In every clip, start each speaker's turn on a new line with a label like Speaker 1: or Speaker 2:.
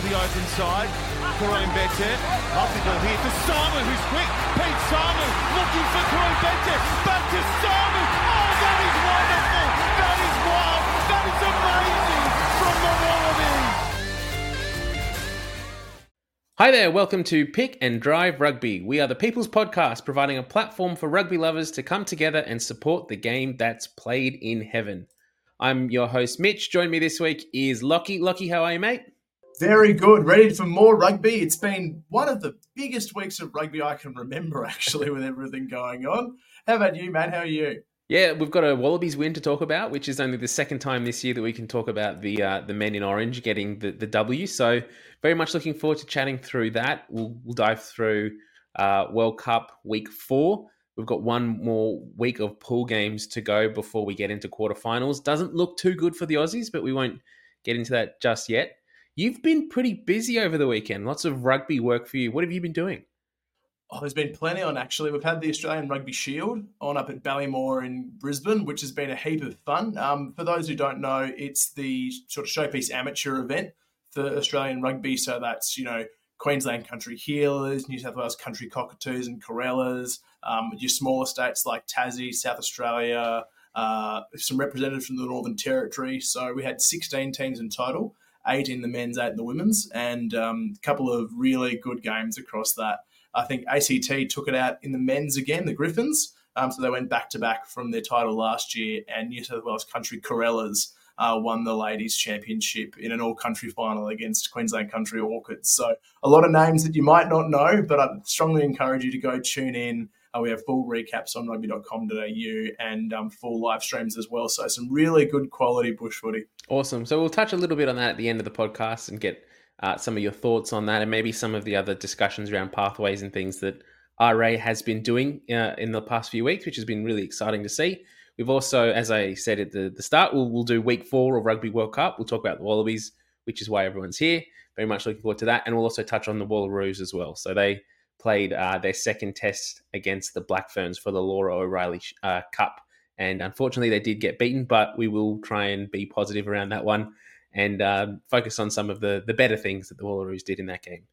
Speaker 1: to the open side. Koroibete. Ball here to Samu, who's quick. Pete Samu looking for Koroibete. Back to Samu. Oh, that is wonderful. That is wild. That is amazing from the Wallabies.
Speaker 2: Hi there, welcome to Pick and Drive Rugby. We are the People's Podcast, providing a platform for rugby lovers to come together and support the game that's played in heaven. I'm your host, Mitch. Join me this week is Lockie. Lockie, how are you, mate?
Speaker 3: Very good. Ready for more rugby. It's been one of the biggest weeks of rugby I can remember, actually, with everything going on. How about you, man? How are you?
Speaker 2: Yeah, we've got a Wallabies win to talk about, which is only the second time this year that we can talk about the uh, the men in orange getting the, the W. So very much looking forward to chatting through that. We'll, we'll dive through uh, World Cup week four. We've got one more week of pool games to go before we get into quarterfinals. Doesn't look too good for the Aussies, but we won't get into that just yet. You've been pretty busy over the weekend. Lots of rugby work for you. What have you been doing?
Speaker 3: Oh, there's been plenty on actually. We've had the Australian Rugby Shield on up at Ballymore in Brisbane, which has been a heap of fun. Um, for those who don't know, it's the sort of showpiece amateur event for Australian rugby. So that's, you know, Queensland Country Heelers, New South Wales Country Cockatoos and Corellas, um, your smaller states like Tassie, South Australia, uh, some representatives from the Northern Territory. So we had 16 teams in total, eight in the men's, eight in the women's, and um, a couple of really good games across that. I think ACT took it out in the men's again, the Griffins. Um, so they went back to back from their title last year, and New South Wales Country Corellas uh, won the ladies' championship in an all-country final against Queensland Country Orchids. So a lot of names that you might not know, but I strongly encourage you to go tune in. Uh, we have full recaps on rugby.com.au and um, full live streams as well. So some really good quality bush footy.
Speaker 2: Awesome. So we'll touch a little bit on that at the end of the podcast and get uh, some of your thoughts on that and maybe some of the other discussions around pathways and things that RA has been doing uh, in the past few weeks, which has been really exciting to see. We've also, as I said at the, the start, we'll, we'll do week four of Rugby World Cup. We'll talk about the Wallabies, which is why everyone's here. Very much looking forward to that. And we'll also touch on the Wallaroos as well. So they played uh, their second test against the Black Ferns for the Laurie O'Reilly uh, Cup. And unfortunately, they did get beaten, but we will try and be positive around that one and um, focus on some of the, the better things that the Wallaroos did in that game.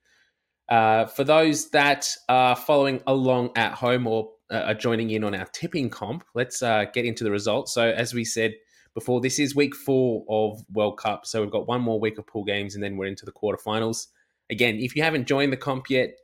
Speaker 2: Uh, for those that are following along at home or uh, are joining in on our tipping comp, let's uh, get into the results. So, as we said before, this is week four of World Cup. So, we've got one more week of pool games and then we're into the quarterfinals. Again, if you haven't joined the comp yet,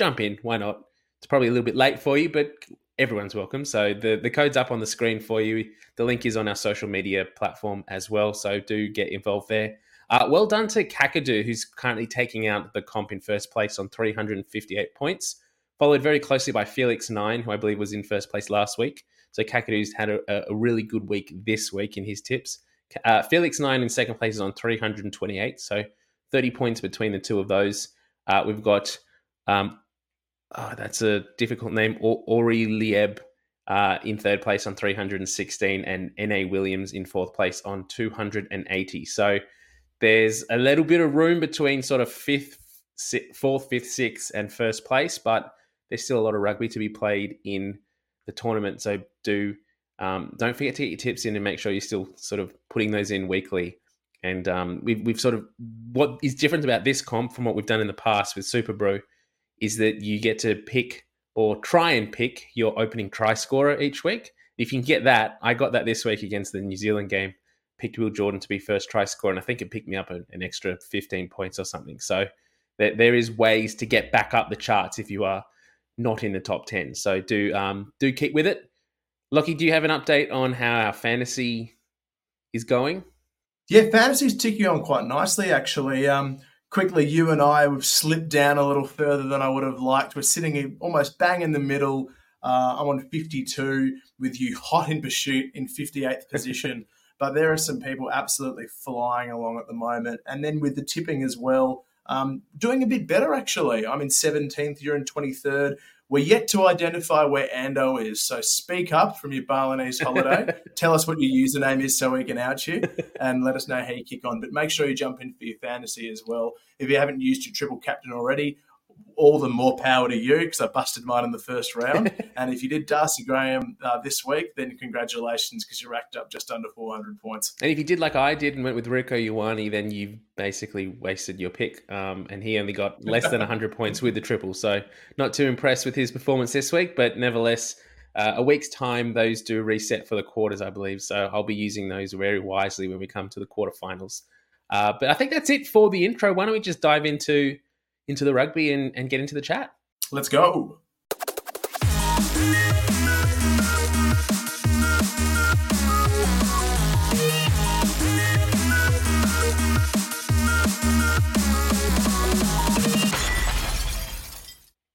Speaker 2: jump in. Why not? It's probably a little bit late for you, but everyone's welcome. So the, the code's up on the screen for you. The link is on our social media platform as well. So do get involved there. Uh, well done to Kakadu, who's currently taking out the comp in first place on 358 points, followed very closely by Felix Nine, who I believe was in first place last week. So Kakadu's had a, a really good week this week in his tips. Uh, Felix Nine in second place is on 328, so 30 points between the two of those. Uh, we've got um, oh, that's a difficult name. Ori Lieb uh, in third place on 316, and Na Williams in fourth place on 280. So there's a little bit of room between sort of fifth, fourth, fifth, sixth, and first place, but there's still a lot of rugby to be played in the tournament. So do um, don't forget to get your tips in and make sure you're still sort of putting those in weekly. And um, we've, we've sort of what is different about this comp from what we've done in the past with Super Brew is that you get to pick or try and pick your opening try scorer each week. If you can get that, I got that this week against the New Zealand game. Picked Will Jordan to be first try scorer, and I think it picked me up an, an extra 15 points or something. So there, there is ways to get back up the charts if you are not in the top 10. So do um, do keep with it. Lockie, do you have an update on how our fantasy is going?
Speaker 3: Yeah, fantasy's ticking on quite nicely, actually. Um, quickly, you and I have slipped down a little further than I would have liked. We're sitting almost bang in the middle. Uh, I'm on 52 with you hot in pursuit in 58th position. but there are some people absolutely flying along at the moment. And then with the tipping as well, um, doing a bit better actually. I'm in 17th, you're in 23rd. We're yet to identify where Ando is. So speak up from your Balinese holiday. Tell us what your username is so we can out you and let us know how you kick on. But make sure you jump in for your fantasy as well. If you haven't used your triple captain already, all the more power to you because I busted mine in the first round. and if you did Darcy Graham uh, this week, then congratulations because you racked up just under 400 points.
Speaker 2: And if you did like I did and went with Rieko Ioane, then you basically wasted your pick. Um, and he only got less than 100 points with the triple. So not too impressed with his performance this week, but nevertheless. Uh, a week's time, those do reset for the quarters, I believe. So I'll be using those very wisely when we come to the quarterfinals. Uh, but I think that's it for the intro. Why don't we just dive into into the rugby and, and get into the chat.
Speaker 3: Let's go.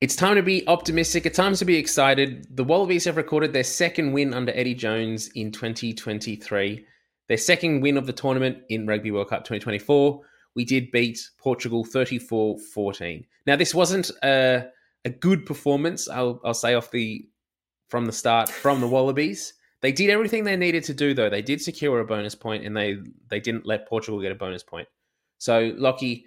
Speaker 2: It's time to be optimistic. It's time to be excited. The Wallabies have recorded their second win under Eddie Jones in 2023, their second win of the tournament in Rugby World Cup 2024 we did beat Portugal 34 14. Now, this wasn't a, a good performance, I'll, I'll say off the from the start from the Wallabies. They did everything they needed to do, though. They did secure a bonus point, and they they didn't let Portugal get a bonus point. So, Lockie,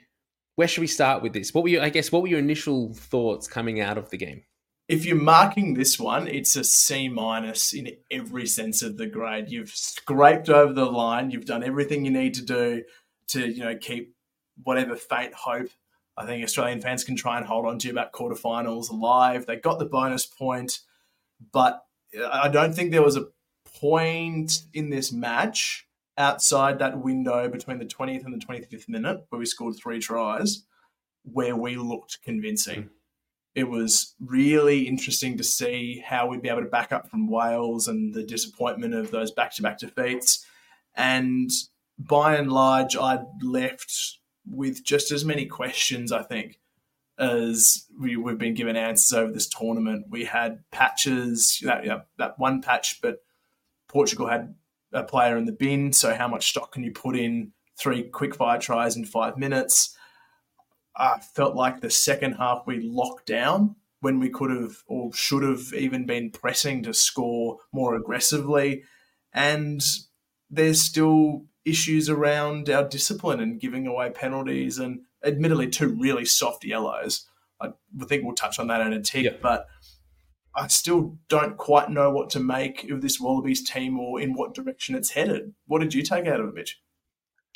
Speaker 2: where should we start with this? What were your, I guess, what were your initial thoughts coming out of the game?
Speaker 3: If you're marking this one, it's a C minus in every sense of the grade. You've scraped over the line. You've done everything you need to do to, you know, keep whatever faint hope I think Australian fans can try and hold on to about quarterfinals alive. They got the bonus point, but I don't think there was a point in this match outside that window between the 20th and the 25th minute where we scored three tries where we looked convincing. Mm. It was really interesting to see how we'd be able to back up from Wales and the disappointment of those back to back defeats. And by and large, I'd left with just as many questions, I think, as we, have been given answers over this tournament. We had patches, that, yeah, that one patch, but Portugal had a player in the bin. So, how much stock can you put in three quick fire tries in five minutes? I felt like the second half we locked down when we could have or should have even been pressing to score more aggressively. And there's still issues around our discipline and giving away penalties and admittedly two really soft yellows. I think we'll touch on that in a tick, yeah. but I still don't quite know what to make of this Wallabies team or in what direction it's headed. What did you take out of it, Mitch?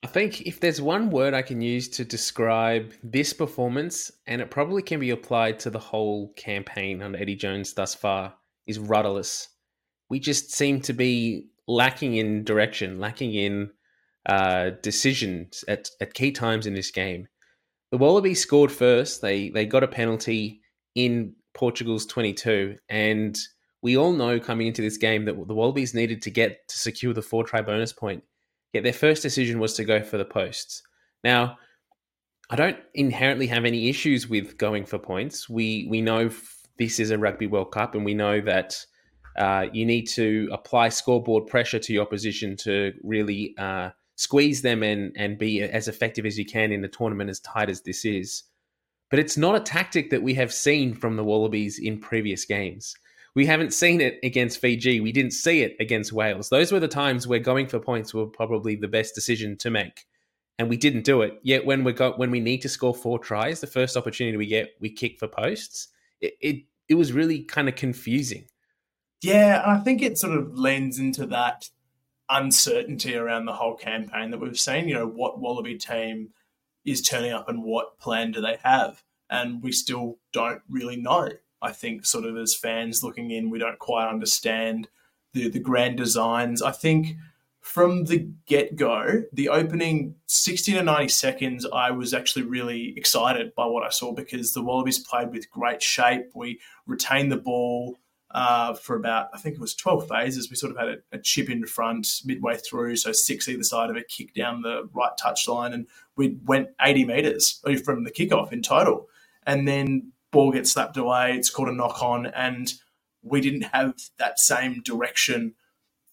Speaker 2: I think if there's one word I can use to describe this performance, and it probably can be applied to the whole campaign on Eddie Jones thus far, is rudderless. We just seem to be lacking in direction, lacking in uh, decisions at, at key times in this game. The Wallabies scored first. They they got a penalty in Portugal's 22, and we all know coming into this game that the Wallabies needed to get to secure the four try bonus point. Yet their first decision was to go for the posts. Now, I don't inherently have any issues with going for points. We we know this is a Rugby World Cup, and we know that uh, you need to apply scoreboard pressure to your opposition to really uh, squeeze them and and be as effective as you can in a tournament as tight as this is. But it's not a tactic that we have seen from the Wallabies in previous games. We haven't seen it against Fiji. We didn't see it against Wales. Those were the times where going for points were probably the best decision to make. And we didn't do it. Yet when we got when we need to score four tries, the first opportunity we get, we kick for posts. It it, it was really kind of confusing.
Speaker 3: Yeah, I think it sort of lends into that uncertainty around the whole campaign that we've seen. You know, what Wallaby team is turning up and what plan do they have? And we still don't really know. I think, sort of as fans looking in, we don't quite understand the, the grand designs. I think from the get go, the opening 60 to 90 seconds, I was actually really excited by what I saw because the Wallabies played with great shape. We retained the ball uh, for about, I think it was 12 phases. We sort of had a, a, chip in front midway through, so six either side of it, kick down the right touch line, and we went 80 metres from the kickoff in total. And then ball gets slapped away, it's called a knock on, and we didn't have that same direction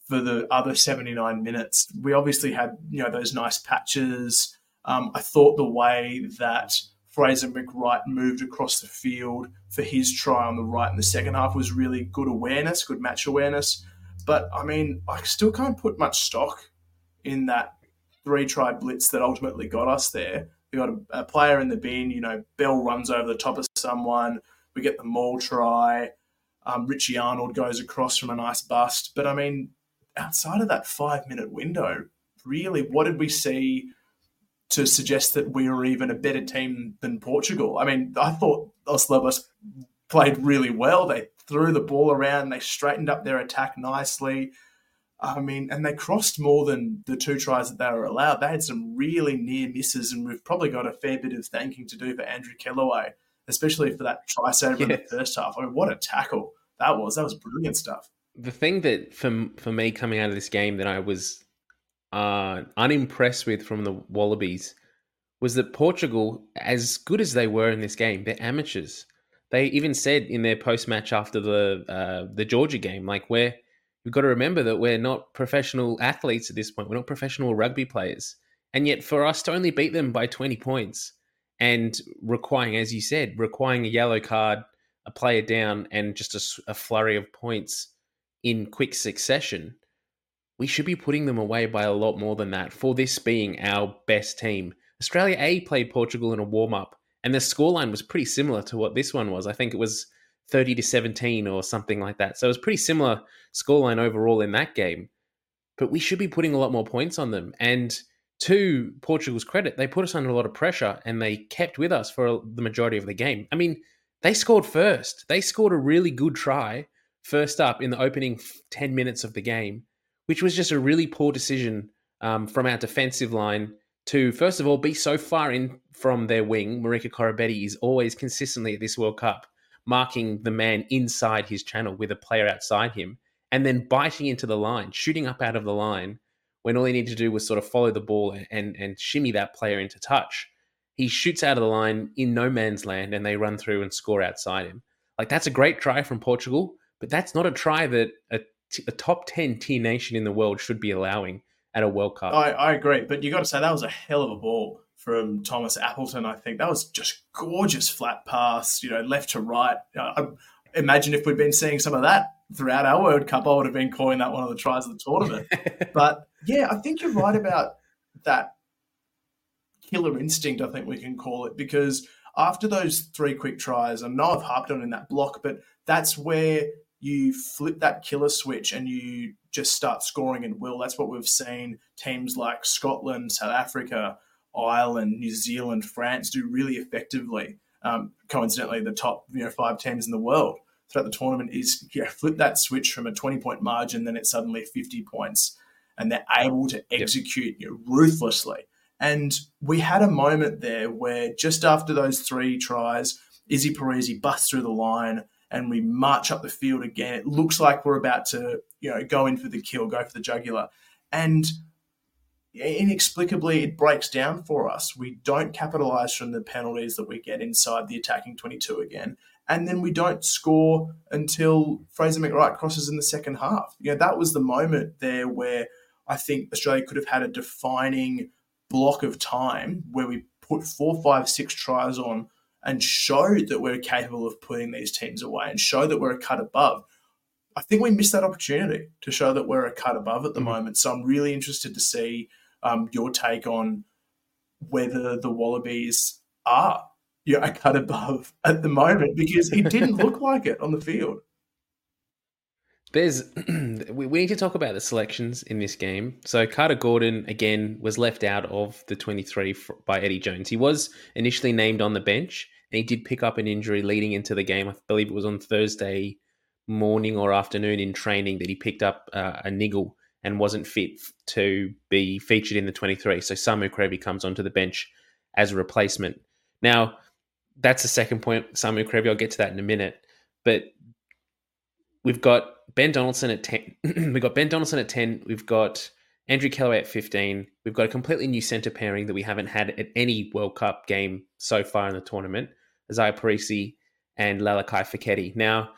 Speaker 3: for the other 79 minutes. We obviously had, you know, those nice patches. Um, I thought the way that Fraser McReight moved across the field for his try on the right in the second half was really good awareness, good match awareness. But I mean, I still can't put much stock in that three try blitz that ultimately got us there. We got a, a, player in the bin, you know, Bell runs over the top of someone. We get the maul try. Um, Richie Arnold goes across from a nice bust. But I mean, outside of that five minute window, really, what did we see to suggest that we were even a better team than Portugal? I mean, I thought Os Lobos played really well. They threw the ball around, they straightened up their attack nicely. I mean, and they crossed more than the two tries that they were allowed. They had some really near misses, and we've probably got a fair bit of thanking to do for Andrew Kellaway, especially for that try saver in the first half. I mean, what a tackle that was! That was brilliant stuff.
Speaker 2: The thing that for for me coming out of this game that I was uh, unimpressed with from the Wallabies was that Portugal, as good as they were in this game, they're amateurs. They even said in their post match after the uh, the Georgia game, like we're we've got to remember that we're not professional athletes at this point. We're not professional rugby players. And yet, for us to only beat them by 20 points and requiring, as you said, requiring a yellow card, a player down, and just a, a flurry of points in quick succession, we should be putting them away by a lot more than that for this being our best team. Australia A played Portugal in a warm up, and the scoreline was pretty similar to what this one was. I think it was 30 to 17 or something like that. So it was pretty similar scoreline overall in that game. But we should be putting a lot more points on them. And to Portugal's credit, they put us under a lot of pressure and they kept with us for the majority of the game. I mean, they scored first. They scored a really good try first up in the opening 10 minutes of the game, which was just a really poor decision um, from our defensive line to, first of all, be so far in from their wing. Marika Koroibete is always consistently at this World Cup marking the man inside his channel with a player outside him, and then biting into the line, shooting up out of the line when all he needed to do was sort of follow the ball and, and shimmy that player into touch. He shoots out of the line in no man's land and they run through and score outside him. Like, that's a great try from Portugal, but that's not a try that a, t- a top 10 tier nation in the world should be allowing at a World Cup.
Speaker 3: I, I agree, but you got to say that was a hell of a ball from Thomas Appleton. I think that was just gorgeous flat pass, you know, left to right. I imagine if we'd been seeing some of that throughout our World Cup, I would have been calling that one of the tries of the tournament. but yeah, I think you're right about that killer instinct. I think we can call it because after those three quick tries, I know I've harped on in that block, but that's where you flip that killer switch and you just start scoring and will. That's what we've seen teams like Scotland, South Africa, Ireland, New Zealand, France do really effectively. Um, coincidentally, the top you know five teams in the world throughout the tournament is you know, flip that switch from a 20 point margin, then it's suddenly 50 points, and they're able to execute yep. you know, ruthlessly. And we had a moment there where just after those three tries, Izzy Perese busts through the line and we march up the field again. It looks like we're about to, you know, go in for the kill, go for the jugular. And inexplicably it breaks down for us. We don't capitalize from the penalties that we get inside the attacking 22 again. And then we don't score until Fraser McReight crosses in the second half. You know, that was the moment there where I think Australia could have had a defining block of time where we put four, five, six tries on and show that we're capable of putting these teams away and show that we're a cut above. I think we missed that opportunity to show that we're a cut above at the mm-hmm. moment. So I'm really interested to see um, your take on whether the Wallabies are you know, a cut above at the moment because it didn't look like it on the field.
Speaker 2: There's we, need to talk about the selections in this game. So Carter Gordon again was left out of the 23 by Eddie Jones. He was initially named on the bench and he did pick up an injury leading into the game. I believe it was on Thursday morning or afternoon in training that he picked up uh, a niggle and wasn't fit to be featured in the 23. So Samu Kerevi comes onto the bench as a replacement. Now, that's the second point, Samu Kerevi. I'll get to that in a minute. But we've got Ben Donaldson at 10. we've got Ben Donaldson at 10. We've got Andrew Kellaway at 15. We've got a completely new centre pairing that we haven't had at any World Cup game so far in the tournament. Izaia Perese and Lalakai Foketi. Now,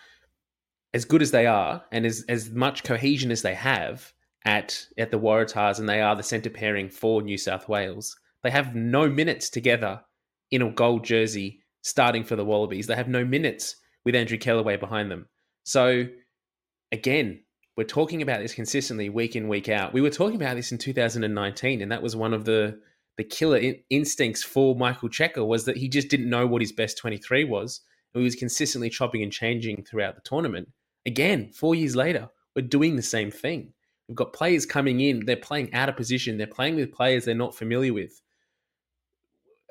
Speaker 2: as good as they are and as, as much cohesion as they have, at at the Waratahs and they are the centre pairing for New South Wales. They have no minutes together in a gold jersey starting for the Wallabies. They have no minutes with Andrew Kellaway behind them. So again, we're talking about this consistently week in week out. We were talking about this in 2019 and that was one of the the killer in- instincts for Michael Cheika was that he just didn't know what his best 23 was and we was consistently chopping and changing throughout the tournament. Again, four years later, we're doing the same thing. We've got players coming in, they're playing out of position, they're playing with players they're not familiar with.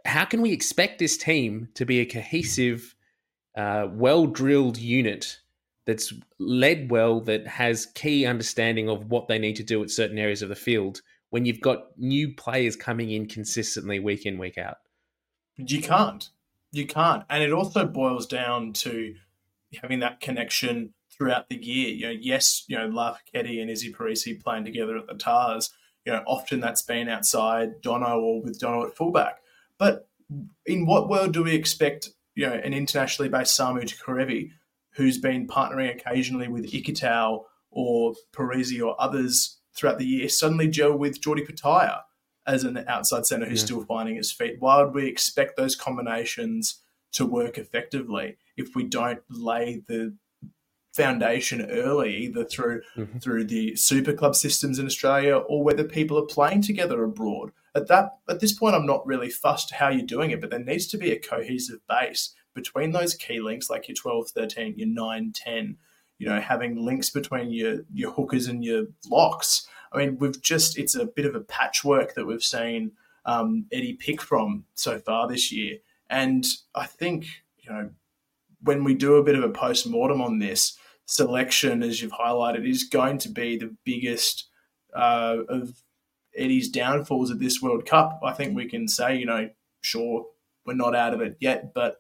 Speaker 2: How can we expect this team to be a cohesive, uh, well drilled unit that's led well, that has key understanding of what they need to do at certain areas of the field when you've got new players coming in consistently week in, week out?
Speaker 3: You can't. You can't. And it also boils down to having that connection throughout the year. You know, yes, you know, Lafayette and Izzy Perese playing together at the Tahs, You know, often that's been outside Dono or with Dono at fullback. But in what world do we expect, you know, an internationally based Samu Kerevi who's been partnering occasionally with Ikitau or Perese or others throughout the year suddenly gel with Geordie Petaia as an outside centre who's yeah. still finding his feet? Why would we expect those combinations to work effectively if we don't lay the foundation early, either through mm-hmm. through the super club systems in Australia or whether people are playing together abroad. At that at this point, I'm not really fussed how you're doing it, but there needs to be a cohesive base between those key links, like your 12, 13, your 9, 10. You know, having links between your your hookers and your locks. I mean, we've just it's a bit of a patchwork that we've seen um, Eddie pick from so far this year, and I think you know when we do a bit of a post mortem on this, selection, as you've highlighted, is going to be the biggest uh, of Eddie's downfalls at this World Cup. I think we can say, you know, sure, we're not out of it yet, but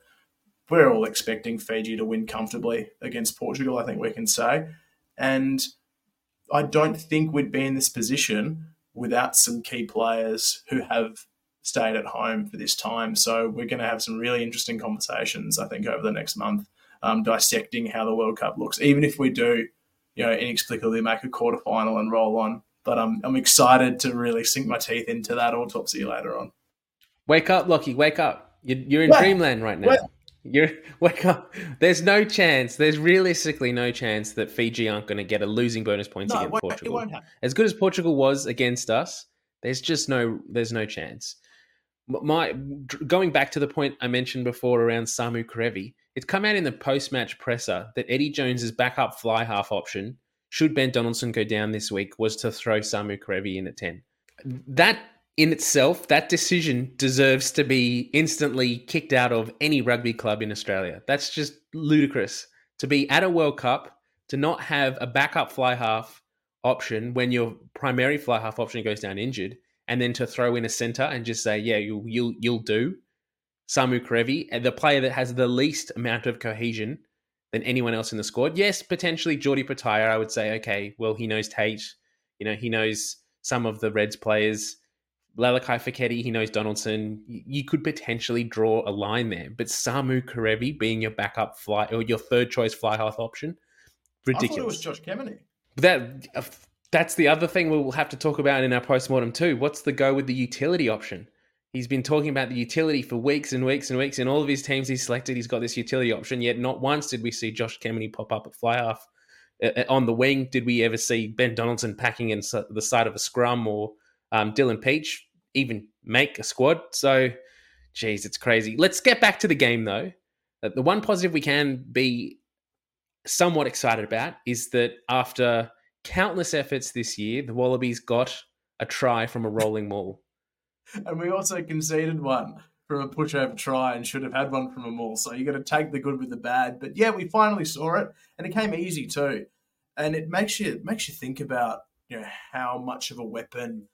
Speaker 3: we're all expecting Fiji to win comfortably against Portugal, I think we can say. And I don't think we'd be in this position without some key players who have stayed at home for this time. So we're going to have some really interesting conversations, I think, over the next month, um, dissecting how the World Cup looks. Even if we do, you know, inexplicably make a quarter final and roll on, but I'm I'm excited to really sink my teeth into that autopsy later on.
Speaker 2: Wake up, Lockie! Wake up! You're, you're in dreamland right now. You're wake up. There's no chance. There's realistically no chance that Fiji aren't going to get a losing bonus points no, against Portugal. As good as Portugal was against us, there's just no there's no chance my going back to the point I mentioned before around Samu Kerevi, it's come out in the post-match presser that Eddie Jones's backup fly half option, should Ben Donaldson go down this week, was to throw Samu Kerevi in at ten. That in itself, that decision deserves to be instantly kicked out of any rugby club in Australia. That's just ludicrous to be at a World Cup to not have a backup fly half option when your primary fly half option goes down injured and then to throw in a center and just say, yeah, you'll you'll you'll do. Samu Kerevi, eh, the player that has the least amount of cohesion than anyone else in the squad. Yes, potentially Geordie Petaia, I would say, okay, well, he knows Tate. You know, he knows some of the Reds players. Lalakai Foketi, he knows Donaldson. You could potentially draw a line there. But Samu Kerevi being your backup fly or your third choice fly half option, ridiculous. I thought it
Speaker 3: was Josh Kemeny.
Speaker 2: That uh, that's the other thing we'll have to talk about in our postmortem too. What's the go with the utility option? He's been talking about the utility for weeks and weeks and weeks. In all of his teams he's selected, he's got this utility option. Yet not once did we see Josh Kemeny pop up at fly half uh, uh, on the wing. Did we ever see Ben Donaldson packing in the side of a scrum or um, Dylan Pietsch even make a squad? So, geez, it's crazy. Let's get back to the game though. Uh, the one positive we can be somewhat excited about is that after countless efforts this year, the Wallabies got a try from a rolling maul.
Speaker 3: and we also conceded one from a pushover try and should have had one from a maul. So you got to take the good with the bad. But yeah, we finally saw it, and it came easy too. And it makes you it makes you think about you know how much of a weapon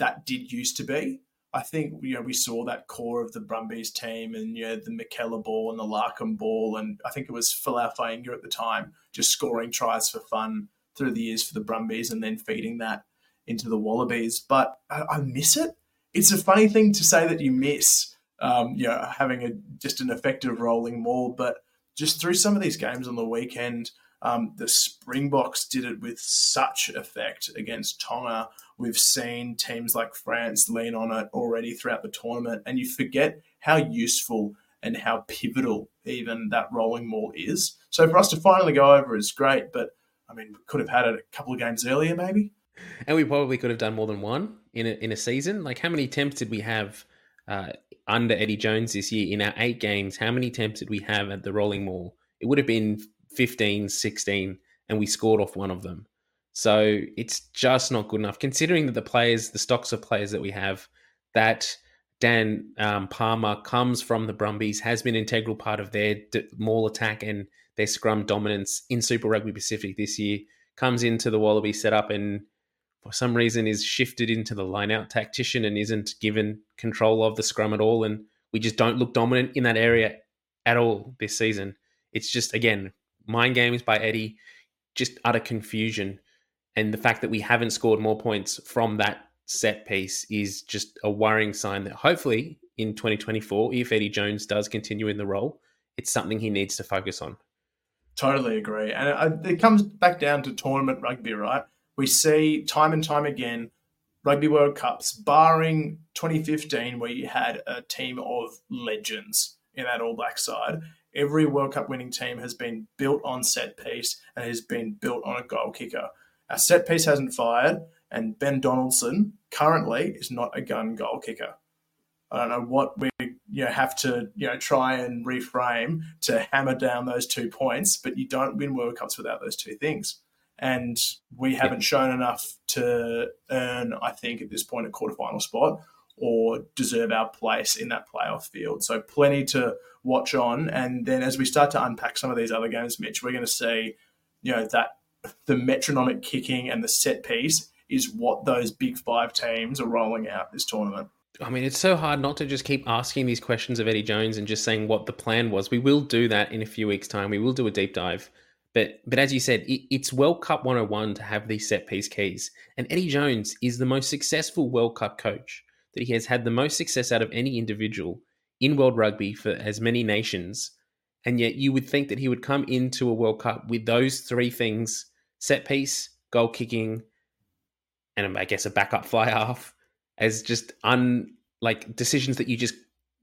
Speaker 3: that did used to be. I think you know we saw that core of the Brumbies team and you know the McKellar ball and the Larkham ball and I think it was Fainga'a at the time just scoring tries for fun through the years for the Brumbies and then feeding that into the Wallabies. But I, I miss it. It's a funny thing to say that you miss, um, you know, having a just an effective rolling maul. But just through some of these games on the weekend, um, the Springboks did it with such effect against Tonga. We've seen teams like France lean on it already throughout the tournament, and you forget how useful and how pivotal even that rolling maul is. So for us to finally go over is great, but I mean, could have had it a couple of games earlier, maybe.
Speaker 2: And we probably could have done more than one in a, in a season. Like, how many attempts did we have uh, under Eddie Jones this year, in our eight games, how many attempts did we have at the rolling maul? It would have been 15, 16, and we scored off one of them. So it's just not good enough, considering that the players, the stocks of players that we have, that Dan um, Palmer comes from the Brumbies, has been integral part of their d- maul attack and their scrum dominance in Super Rugby Pacific this year. Comes into the Wallaby setup and for some reason is shifted into the line-out tactician and isn't given control of the scrum at all. And we just don't look dominant in that area at all this season. It's just again mind games by Eddie, just utter confusion. And the fact that we haven't scored more points from that set piece is just a worrying sign that hopefully in 2024, if Eddie Jones does continue in the role, it's something he needs to focus on.
Speaker 3: Totally agree. And it comes back down to tournament rugby, right? We see time and time again Rugby World Cups, barring 2015, where you had a team of legends in that All Black side. Every World Cup winning team has been built on set piece and has been built on a goal kicker. Our set piece hasn't fired, and Ben Donaldson currently is not a gun goal kicker. I don't know what we you know have to you know try and reframe to hammer down those two points, but you don't win World Cups without those two things. And we haven't shown enough to earn, I think, at this point a quarterfinal spot or deserve our place in that playoff field. So plenty to watch on. And then as we start to unpack some of these other games, Mitch, we're going to see, you know, that the metronomic kicking and the set piece is what those big five teams are rolling out this tournament.
Speaker 2: I mean, it's so hard not to just keep asking these questions of Eddie Jones and just saying what the plan was. We will do that in a few weeks' time. We will do a deep dive. But but as you said, it, it's World Cup 101 to have these set piece keys. And Eddie Jones is the most successful World Cup coach. That he has had the most success out of any individual in world rugby for as many nations. And yet you would think that he would come into a World Cup with those three things set piece, goal kicking, and I guess a backup fly half as just un like decisions that you just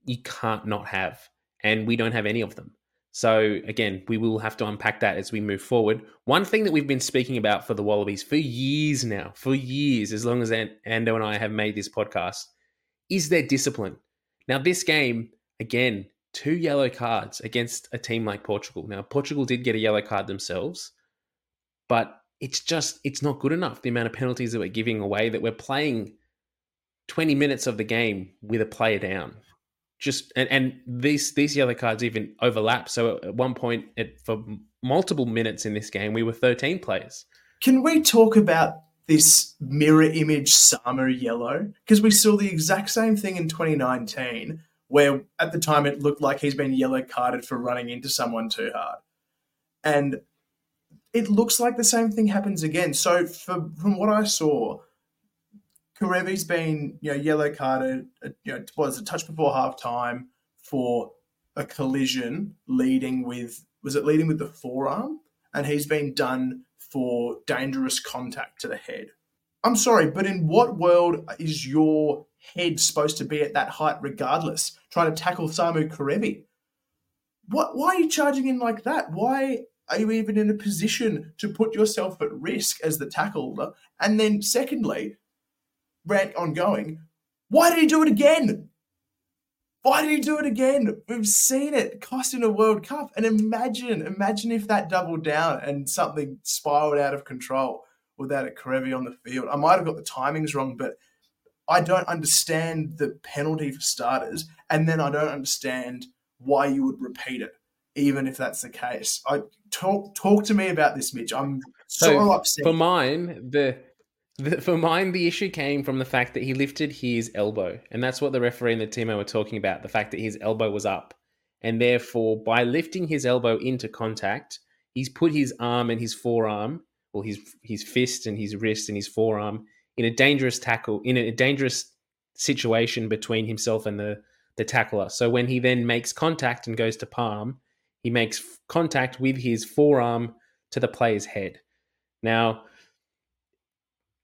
Speaker 2: you can't not have. And we don't have any of them. So again, we will have to unpack that as we move forward. One thing that we've been speaking about for the Wallabies for years now, for years, as long as Ando and I have made this podcast, is their discipline. Now, this game, again, two yellow cards against a team like Portugal. Now, Portugal did get a yellow card themselves, but it's just it's not good enough. The amount of penalties that we're giving away, that we're playing 20 minutes of the game with a player down just and, and these these yellow cards even overlap. So at one point, it, for multiple minutes in this game, we were thirteen players.
Speaker 3: Can we talk about this mirror image Samu yellow? Because we saw the exact same thing in 2019, where at the time it looked like he's been yellow carded for running into someone too hard, and it looks like the same thing happens again. So for, from what I saw, Kerevi's been you know yellow carded. Uh, you know, was a touch before half time for a collision leading with was it leading with the forearm, and he's been done for dangerous contact to the head. I'm sorry, but in what world is your head supposed to be at that height regardless? Trying to tackle Samu Kerevi. What? Why are you charging in like that? Why are you even in a position to put yourself at risk as the tackler? And then, secondly, rant ongoing. Why did he do it again? Why did he do it again? We've seen it costing a World Cup. And imagine, imagine if that doubled down and something spiraled out of control without a Kerevi on the field. I might have got the timings wrong, but I don't understand the penalty for starters. And then I don't understand why you would repeat it, even if that's the case. I talk talk to me about this, Mitch. I'm so, so upset.
Speaker 2: For mine, the the, for mine, the issue came from the fact that he lifted his elbow, and that's what the referee and the team were talking about. The fact that his elbow was up, and therefore, by lifting his elbow into contact, he's put his arm and his forearm, or his his fist and his wrist and his forearm, in a dangerous tackle, in a dangerous situation between himself and the the tackler. So when he then makes contact and goes to palm, he makes contact with his forearm to the player's head. Now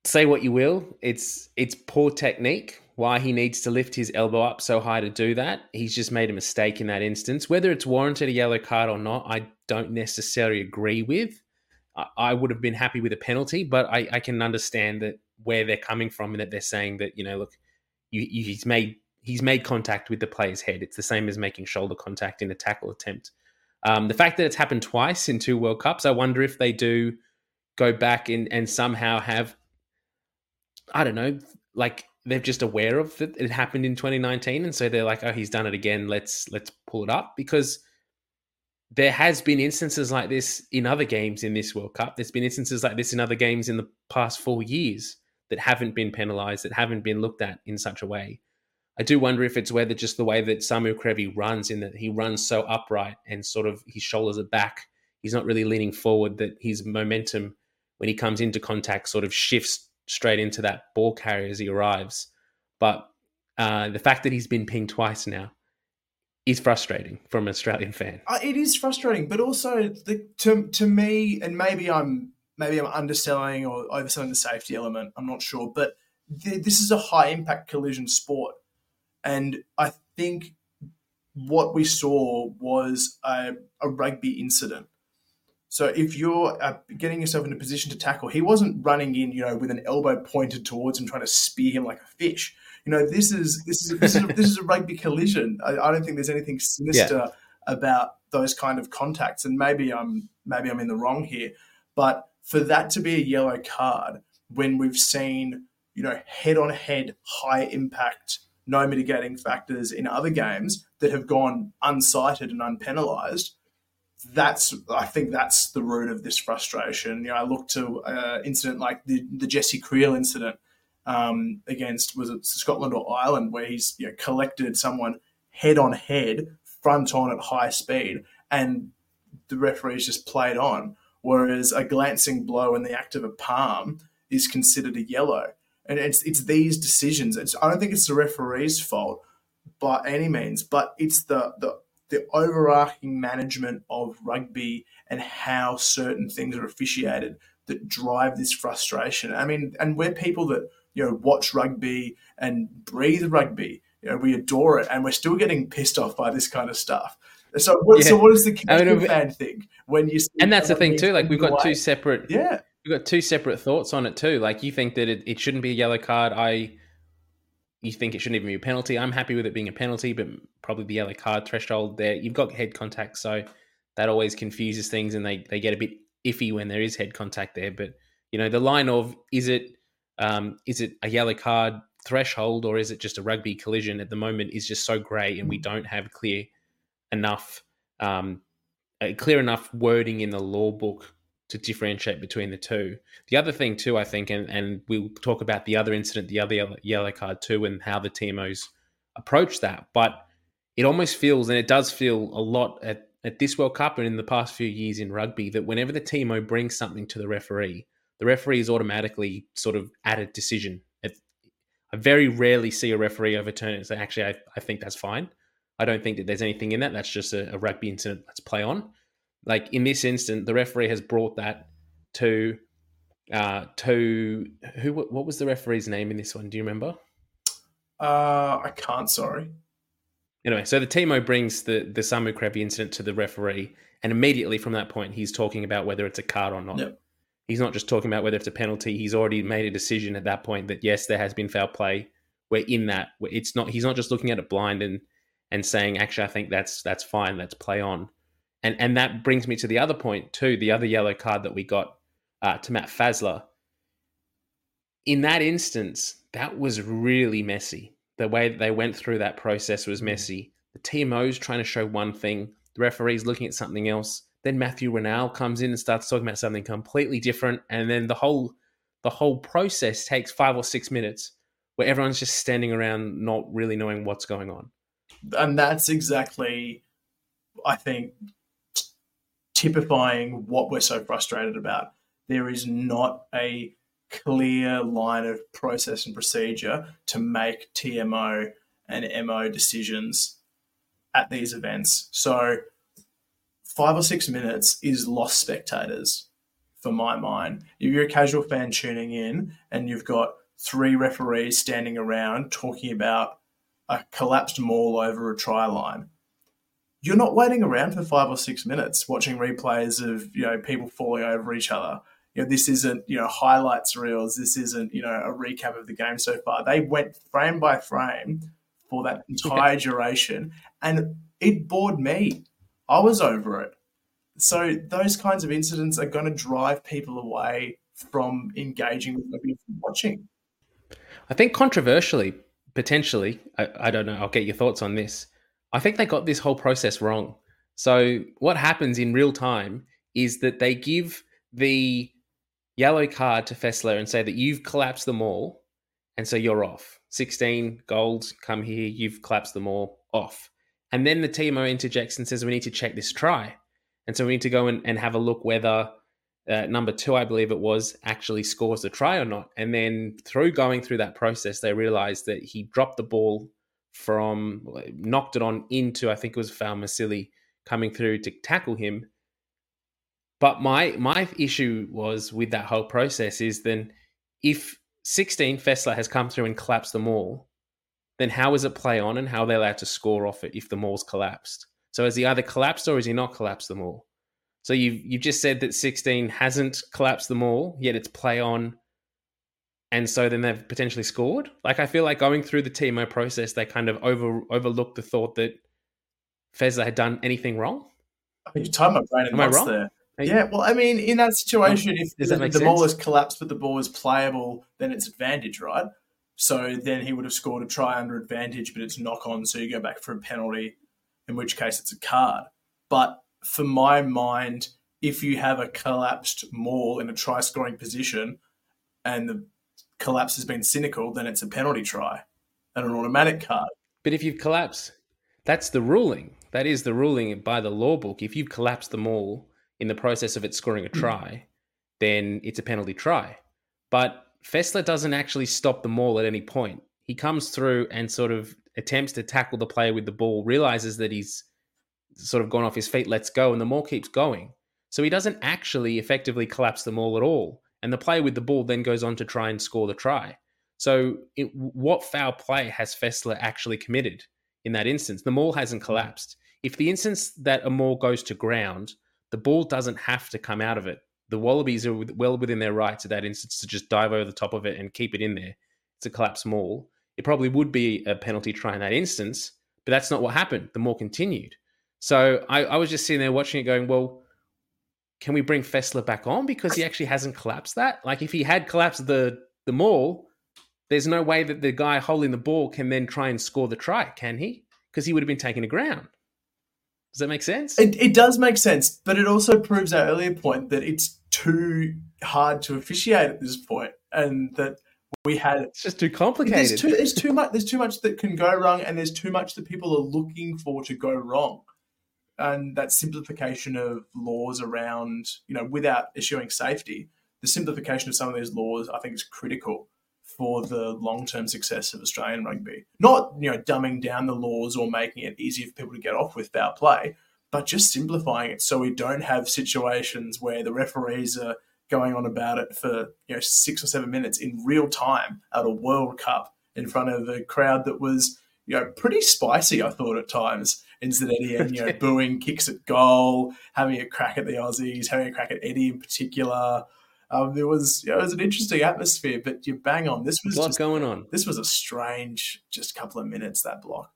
Speaker 2: say what you will, it's it's poor technique. Why he needs to lift his elbow up so high to do that, he's just made a mistake in that instance. Whether it's warranted a yellow card or not, I don't necessarily agree with. I, I would have been happy with a penalty, but I, I, can understand that where they're coming from and that they're saying that you know, look, you, you, he's made he's made contact with the player's head. It's the same as making shoulder contact in a tackle attempt. Um, the fact that it's happened twice in two World Cups, I wonder if they do go back and, and somehow have, I don't know, like they're just aware of that it happened in 2019, and so they're like, oh, he's done it again. Let's let's pull it up because there has been instances like this in other games in this World Cup. There's been instances like this in other games in the past four years that haven't been penalised, that haven't been looked at in such a way. I do wonder if it's whether just the way that Samu Kerevi runs, in that he runs so upright and sort of his shoulders are back. He's not really leaning forward. That his momentum when he comes into contact sort of shifts straight into that ball carrier as he arrives. But uh, the fact that he's been pinged twice now is frustrating from an Australian fan.
Speaker 3: Uh, it is frustrating, but also the, to to me, and maybe I'm maybe I'm underselling or overselling the safety element. I'm not sure, but th- this is a high impact collision sport, and I think what we saw was a, a rugby incident. So if you're uh, getting yourself in a position to tackle, he wasn't running in, you know, with an elbow pointed towards him, trying to spear him like a fish. You know, this is this is this is a, this is a rugby collision. I, I, don't think there's anything sinister yeah. about those kind of contacts. And maybe I'm maybe I'm in the wrong here, but for that to be a yellow card when we've seen, you know, head on head, high impact, no mitigating factors in other games that have gone unsighted and unpenalized, that's I think that's the root of this frustration. You know, I look to uh, incident like the the Jesse Kriel incident um, against was it Scotland or Ireland, where he's you know, collected someone head on head, front on at high speed, and the referees just played on. Whereas a glancing blow in the act of a palm is considered a yellow, and it's it's these decisions. It's, I don't think it's the referee's fault by any means, but it's the the the overarching management of rugby and how certain things are officiated that drive this frustration. I mean, and we're people that you know watch rugby and breathe rugby. You know, we adore it, and we're still getting pissed off by this kind of stuff. So, what, yeah. so what does the casual I mean, fan think when you?
Speaker 2: and that's the thing too. Like we've got two separate.
Speaker 3: Yeah,
Speaker 2: we've got two separate thoughts on it too. Like you think that it, it shouldn't be a yellow card. I you think it shouldn't even be a penalty. I'm happy with it being a penalty, but probably the yellow card threshold there. You've got head contact, so that always confuses things, and they they get a bit iffy when there is head contact there. But you know, the line of is it um, is it a yellow card threshold or is it just a rugby collision at the moment is just so grey, and we don't have clear enough um, clear enough wording in the law book to differentiate between the two. The other thing too, I think, and, and we'll talk about the other incident, the other yellow card too, and how the TMOs approach that. But it almost feels, and it does feel a lot at, at this World Cup and in the past few years in rugby, that whenever the TMO brings something to the referee, the referee is automatically sort of at a decision. I very rarely see a referee overturn it and say, actually, I, I think that's fine. I don't think that there's anything in that. That's just a, a rugby incident. Let's play on like in this instant, the referee has brought that to uh to who what was the referee's name in this one? Do you remember?
Speaker 3: Uh i can't sorry.
Speaker 2: Anyway so the timo brings the the samu Kerevi incident to the referee and immediately from that point he's talking about whether it's a card or not.
Speaker 3: Yep.
Speaker 2: he's not just talking about whether it's a penalty. He's already made a decision at that point that yes there has been foul play. We're in that. It's not he's not just looking at it blind and and saying actually i think that's that's fine. Let's play on and and that brings me to the other point too, the other yellow card that we got uh, to Matt Faessler. In that instance, that was really messy. The way that they went through that process was mm. messy. The TMO's trying to show one thing, the referee's looking at something else. Then Matthew Raynal comes in and starts talking about something completely different, and then the whole the whole process takes five or six minutes, where everyone's just standing around not really knowing what's going on.
Speaker 3: And that's exactly, I think, typifying what we're so frustrated about. There is not a clear line of process and procedure to make TMO and MO decisions at these events. So, five or six minutes is lost spectators for my mind. If you're a casual fan tuning in and you've got three referees standing around talking about a collapsed maul over a try line, you're not waiting around for five or six minutes watching replays of you know people falling over each other. You know, this isn't you know highlights reels. This isn't you know a recap of the game so far. They went frame by frame for that entire duration. And it bored me. I was over it. So those kinds of incidents are going to drive people away from engaging with rugby watching.
Speaker 2: I think controversially, potentially, I, I don't know. I'll get your thoughts on this. I think they got this whole process wrong. So what happens in real time is that they give the yellow card to Faessler and say that you've collapsed them all, and so you're off. 16 golds, come here, you've collapsed them all off. And then the TMO interjects and says, we need to check this try. And so we need to go and, and have a look whether uh, number two, I believe it was, actually scores the try or not. And then through going through that process, they realized that he dropped the ball from, knocked it on into, I think it was Fa'amausili coming through to tackle him. But my my issue was with that whole process is then if 16 Faessler has come through and collapsed them all, then how is it play on and how are they allowed to score off it if the maul's collapsed? So has he either collapsed or has he not collapsed the maul? So you've you've just said that 16 hasn't collapsed the mall, yet it's play on, and so then they've potentially scored. Like I feel like going through the TMO process, they kind of over overlooked the thought that Fezza had done anything wrong.
Speaker 3: You tied my brain in
Speaker 2: Am I wrong?
Speaker 3: there. Yeah, well, I mean, in that situation, if
Speaker 2: Does
Speaker 3: the, the ball is collapsed but the ball is playable, then it's advantage, right? So then he would have scored a try under advantage, but it's knock on, so you go back for a penalty, in which case it's a card. But for my mind, if you have a collapsed maul in a try scoring position and the collapse has been cynical, then it's a penalty try and an automatic card.
Speaker 2: But if you've collapsed, that's the ruling. That is the ruling by the law book. If you've collapsed them all in the process of it scoring a hmm. try, then it's a penalty try. But Faessler doesn't actually stop the maul at any point. He comes through and sort of attempts to tackle the player with the ball, realizes that he's sort of gone off his feet, lets go, and the maul keeps going. So he doesn't actually effectively collapse the maul at all. And the player with the ball then goes on to try and score the try. So, it, what foul play has Faessler actually committed in that instance? The maul hasn't hmm. collapsed. If the instance that a maul goes to ground, the ball doesn't have to come out of it. The Wallabies are well within their rights at that instance to just dive over the top of it and keep it in there. It's a collapsed maul. It probably would be a penalty try in that instance, but that's not what happened. The maul continued. So I, I was just sitting there watching it going, well, can we bring Faessler back on because he actually hasn't collapsed that? Like if he had collapsed the the maul, there's no way that the guy holding the ball can then try and score the try, can he? Because he would have been taken to ground. Does that make sense?
Speaker 3: It, it does make sense, but it also proves our earlier point that it's too hard to officiate at this point, and that we had
Speaker 2: It's just too complicated.
Speaker 3: there's too there's too much there's too much that can go wrong, and there's too much that people are looking for to go wrong, and that simplification of laws around you know without issuing safety, the simplification of some of these laws I think is critical for the long term success of Australian rugby. Not you know dumbing down the laws or making it easier for people to get off with foul play, but just simplifying it so we don't have situations where the referees are going on about it for you know six or seven minutes in real time at a World Cup in front of a crowd that was you know pretty spicy. I thought at times instead Eddie and you know booing kicks at goal, having a crack at the Aussies, having a crack at Eddie in particular. Um, there was you know, it was an interesting atmosphere, but you bang on. This was
Speaker 2: What's
Speaker 3: just,
Speaker 2: going on?
Speaker 3: this was a strange just couple of minutes that block.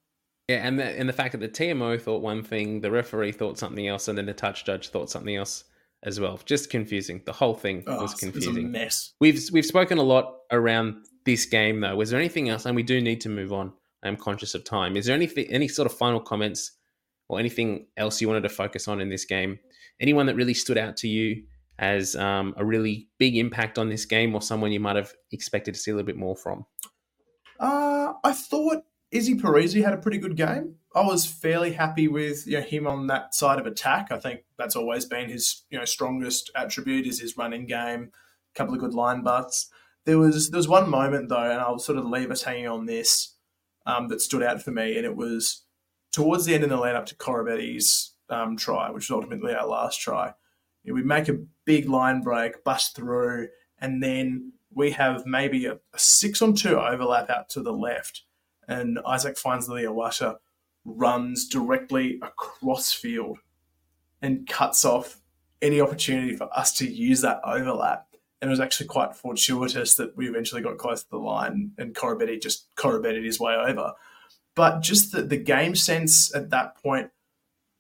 Speaker 2: Yeah, and the, and the fact that the TMO thought one thing, the referee thought something else, and then the touch judge thought something else as well. Just confusing. The whole thing
Speaker 3: Oh,
Speaker 2: was
Speaker 3: It was a
Speaker 2: confusing.
Speaker 3: mess.
Speaker 2: We've we've spoken a lot around this game though. Was there anything else? And we do need to move on. I'm conscious of time. Is there anything any sort of final comments or anything else you wanted to focus on in this game? Anyone that really stood out to you as um, a really big impact on this game, or someone you might have expected to see a little bit more from?
Speaker 3: Uh, I thought Izzy Perese had a pretty good game. I was fairly happy with you know, him on that side of attack. I think that's always been his you know strongest attribute is his running game. A couple of good line butts. There was there was one moment though, and I'll sort of leave us hanging on this um, that stood out for me, and it was towards the end in the lead up to Koroibete's um, try, which was ultimately our last try. You know, we make a big line break, bust through, and then we have maybe a, a six on two overlap out to the left, and Isaac Fines-Leleiwasa runs directly across field and cuts off any opportunity for us to use that overlap. And it was actually quite fortuitous that we eventually got close to the line and Corabetti just Corabetted his way over. But just the, the game sense at that point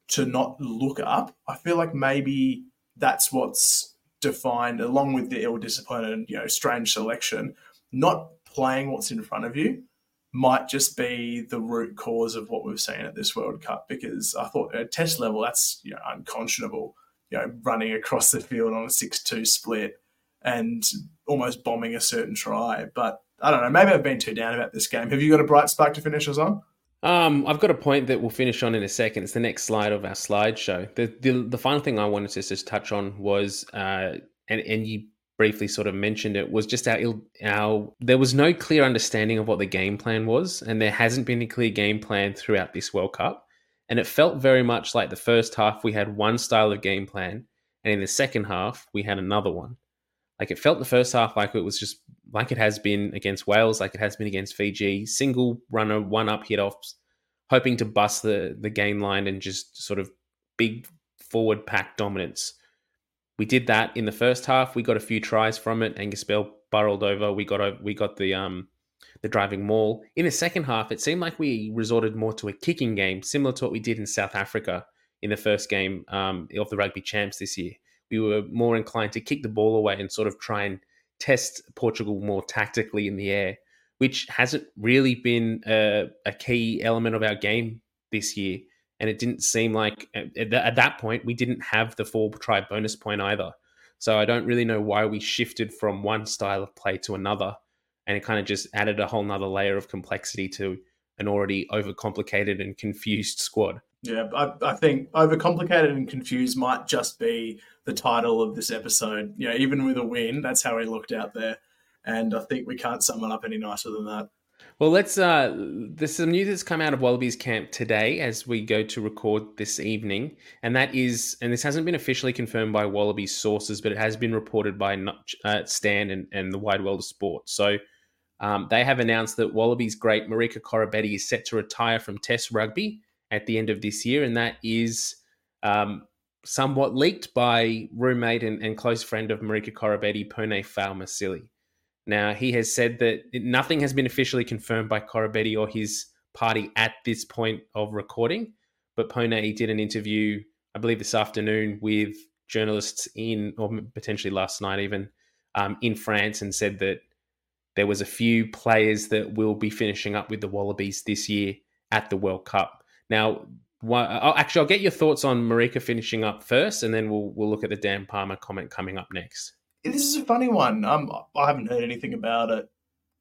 Speaker 3: to not look up, I feel like maybe that's what's defined, along with the ill discipline and you know strange selection. Not playing what's in front of you might just be the root cause of what we've seen at this World Cup. Because I thought at test level, that's you know unconscionable. You know, running across the field on a six-two split and almost bombing a certain try. But I don't know. Maybe I've been too down about this game. Have you got a bright spark to finish us on?
Speaker 2: Um, I've got a point that we'll finish on in a second. It's the next slide of our slideshow. The, the the final thing I wanted to just touch on was, uh, and and you briefly sort of mentioned it, was just our our there was no clear understanding of what the game plan was, and there hasn't been a clear game plan throughout this World Cup. And it felt very much like the first half we had one style of game plan, and in the second half we had another one. Like it felt the first half like it was just like it has been against Wales, like it has been against Fiji, single runner, one up hit offs, hoping to bust the the game line and just sort of big forward pack dominance. We did that in the first half. We got a few tries from it. Angus Bell burrowed over. We got a, we got the um the driving maul. In the second half, it seemed like we resorted more to a kicking game, similar to what we did in South Africa in the first game um, of the rugby champs this year we were more inclined to kick the ball away and sort of try and test Portugal more tactically in the air, which hasn't really been a, a key element of our game this year. And it didn't seem like at, at that point we didn't have the four try bonus point either. So I don't really know why we shifted from one style of play to another. And it kind of just added a whole nother layer of complexity to an already overcomplicated and confused squad.
Speaker 3: Yeah, I, I think overcomplicated and confused might just be the title of this episode. You know, even with a win, that's how he looked out there. And I think we can't sum it up any nicer than that.
Speaker 2: Well, let's. Uh, there's some news that's come out of Wallabies camp today as we go to record this evening, and that is, and this hasn't been officially confirmed by Wallabies sources, but it has been reported by uh, Stan and, and the wide world of sport. So um, they have announced that Wallabies great Marika Koroibete is set to retire from Test rugby at the end of this year, and that is um, somewhat leaked by roommate and, and close friend of Marika Koroibete, Pone Fa'amausili. Now, he has said that nothing has been officially confirmed by Koroibete or his party at this point of recording, but Pone did an interview, I believe this afternoon, with journalists in, or potentially last night even, um, in France and said that there was a few players that will be finishing up with the Wallabies this year at the World Cup. Now, actually, I'll get your thoughts on Marika finishing up first, and then we'll we'll look at the Dan Palmer comment coming up next.
Speaker 3: This is a funny one. Um, I haven't heard anything about it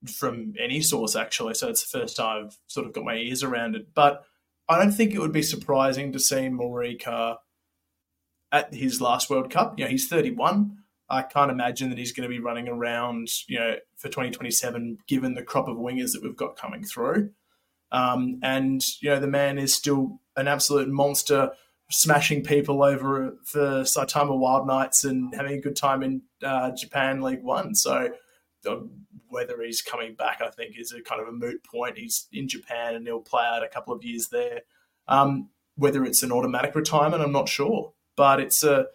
Speaker 3: from any source actually, so it's the first time I've sort of got my ears around it. But I don't think it would be surprising to see Marika at his last World Cup. You know, he's 31. I can't imagine that he's going to be running around, you know, for 2027, given the crop of wingers that we've got coming through. Um, and you know the man is still an absolute monster, smashing people over for Saitama Wild Knights and having a good time in uh, Japan League One. So whether he's coming back, I think, is a kind of a moot point. He's in Japan and he'll play out a couple of years there. Um, whether it's an automatic retirement, I'm not sure, but it's a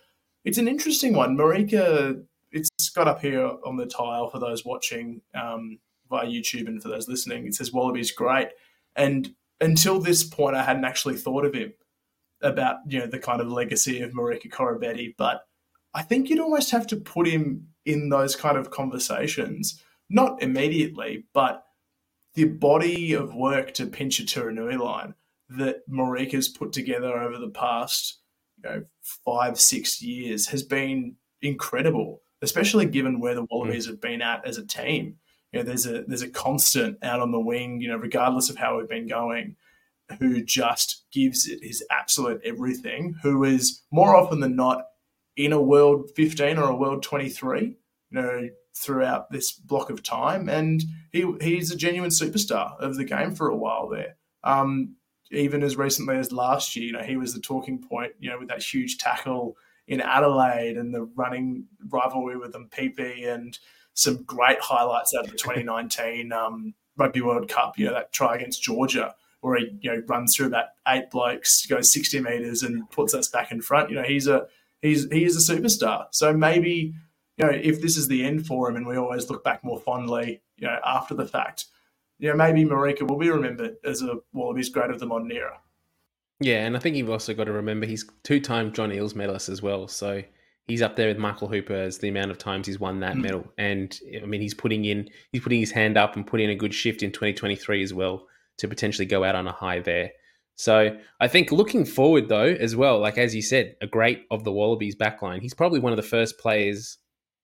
Speaker 3: it's an interesting one. Marika, it's got up here on the tile for those watching um, via YouTube and for those listening. It says Wallaby's great. And until this point, I hadn't actually thought of him about you know the kind of legacy of Marika Koroibete, but I think you'd almost have to put him in those kind of conversations, not immediately, but the body of work to pinch a Turinui line that Marika's put together over the past you know five six years has been incredible, especially given where the Wallabies mm. have been at as a team you know, there's a there's a constant out on the wing, you know, regardless of how we've been going, who just gives it his absolute everything. Who is more often than not in a world 15 or a world 23, you know, throughout this block of time, and he he's a genuine superstar of the game for a while there. Um, even as recently as last year, you know, he was the talking point, you know, with that huge tackle in Adelaide and the running rivalry with them, PP and some great highlights out of the 2019 um, Rugby World Cup. You know that try against Georgia, where he you know runs through about eight blokes, goes 60 meters, and puts us back in front. You know he's a he's he is a superstar. So maybe you know if this is the end for him, and we always look back more fondly, you know after the fact. you know, maybe Marika will be remembered as a Wallabies great of the modern era.
Speaker 2: Yeah, and I think you've also got to remember he's two-time John Eales medalist as well. So he's up there with Michael Hooper as the amount of times he's won that mm. medal. And I mean, he's putting in he's putting his hand up and putting in a good shift in 2023 as well to potentially go out on a high there. So I think looking forward though as well, like as you said, a great of the Wallabies backline. He's probably one of the first players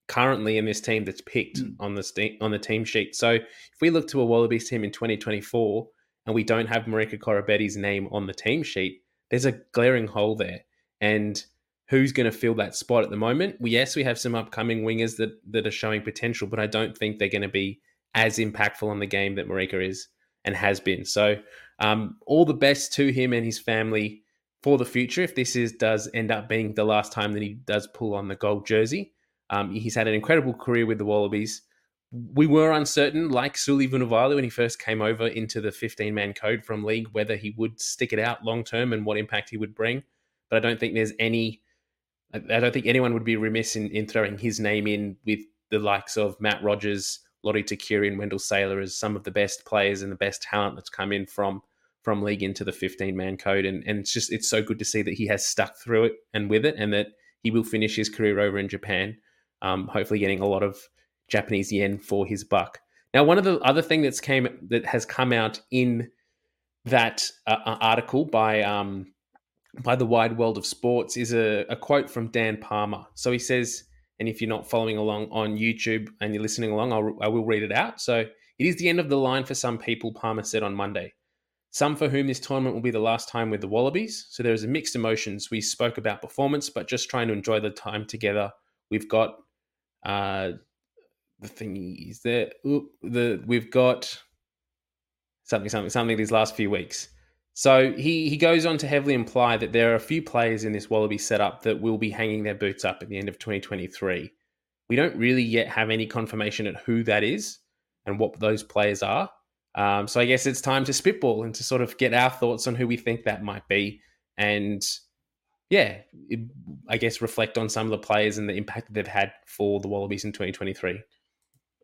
Speaker 2: currently in this team that's picked mm. on the on the team sheet. So if we look to a Wallabies team in 2024 and we don't have Marika Koroibete's name on the team sheet, there's a glaring hole there. And who's going to fill that spot at the moment? Yes, we have some upcoming wingers that that are showing potential, but I don't think they're going to be as impactful on the game that Marika is and has been. So um, all the best to him and his family for the future. If this is does end up being the last time that he does pull on the gold jersey, um, he's had an incredible career with the Wallabies. We were uncertain, like Suli Vunivalu when he first came over into the 15 man code from league, whether he would stick it out long term and what impact he would bring. But I don't think there's any, I don't think anyone would be remiss in, in throwing his name in with the likes of Matt Rogers, Lote Tuqiri, and Wendell Sailor as some of the best players and the best talent that's come in from from league into the 15 man code. And, and it's just, it's so good to see that he has stuck through it and with it and that he will finish his career over in Japan um, hopefully getting a lot of Japanese yen for his buck. Now, one of the other thing that's came that has come out in that uh, uh, article by um, by the Wide World of Sports is a, a quote from Dan Palmer. So he says, and if you're not following along on YouTube and you're listening along, I'll, I will read it out. So it is the end of the line for some people, Palmer said on Monday. Some for whom this tournament will be the last time with the Wallabies. So there is a mixed emotions. We spoke about performance, but just trying to enjoy the time together. We've got uh, the thing is that the we've got something, something, something these last few weeks. So he he goes on to heavily imply that there are a few players in this Wallaby setup that will be hanging their boots up at the end of 2023. We don't really yet have any confirmation at who that is and what those players are. Um, so I guess it's time to spitball and to sort of get our thoughts on who we think that might be. And yeah, it, I guess reflect on some of the players and the impact that they've had for the Wallabies in 2023?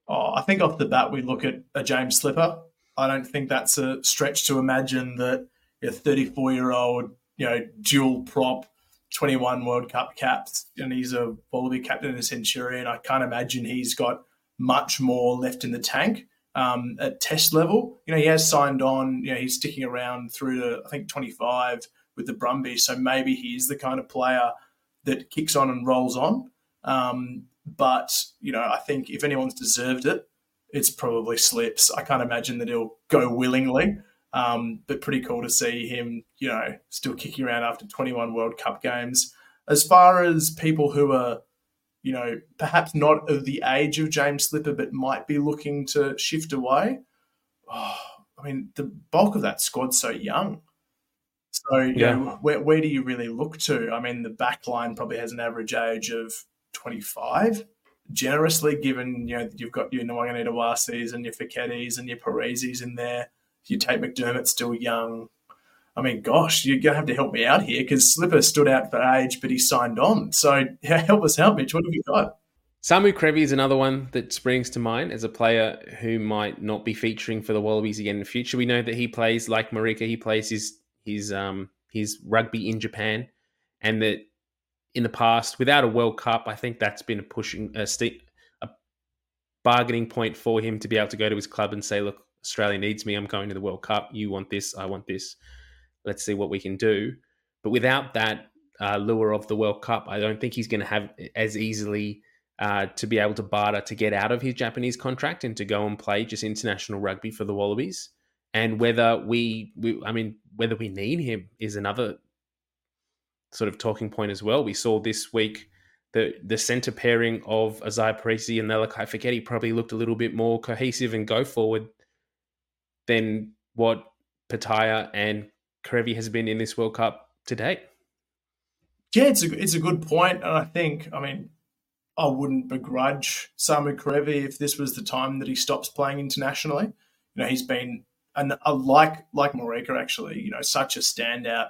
Speaker 3: Oh, I think off the bat we look at a James Slipper. I don't think that's a stretch to imagine that a 34 year old, you know, dual prop, 21 World Cup caps, and he's a Wallaby captain and a Centurion. I can't imagine he's got much more left in the tank um, at test level. You know, he has signed on. You know, he's sticking around through to I think 25 with the Brumbies. So maybe he's the kind of player that kicks on and rolls on. Um, but you know, I think if anyone's deserved it, it's probably Slips. I can't imagine that he'll go willingly. Um, but pretty cool to see him, you know, still kicking around after 21 World Cup games. As far as people who are, you know, perhaps not of the age of James Slipper, but might be looking to shift away, oh, I mean, the bulk of that squad's so young. So, you yeah. know, where, where do you really look to? I mean, the back line probably has an average age of 25, generously given, you know, you've got your Nawaqanitawases and your Foketis and your Pereses in there. You take McDermott still young. I mean, gosh, you're going to have to help me out here because Slipper stood out for age, but he signed on. So, yeah, help us out, Mitch. What have you got?
Speaker 2: Samu Kerevi is another one that springs to mind as a player who might not be featuring for the Wallabies again in the future. We know that he plays like Marika, he plays his his um his rugby in Japan, and that in the past, without a World Cup, I think that's been a pushing a, st- a bargaining point for him to be able to go to his club and say, "Look, Australia needs me. I'm going to the World Cup. You want this? I want this. Let's see what we can do." But without that uh, lure of the World Cup, I don't think he's going to have as easily uh, to be able to barter to get out of his Japanese contract and to go and play just international rugby for the Wallabies and whether we, we I mean, whether we need him is another sort of talking point as well. We saw this week the the centre pairing of Izaia Perese and Lalakai Foketi probably looked a little bit more cohesive and go forward than what Petaia and Kerevi has been in this World Cup to date.
Speaker 3: Yeah, it's a it's a good point, and I think I mean I wouldn't begrudge Samu Kerevi if this was the time that he stops playing internationally. You know, he's been and a like like Marika actually, you know, such a standout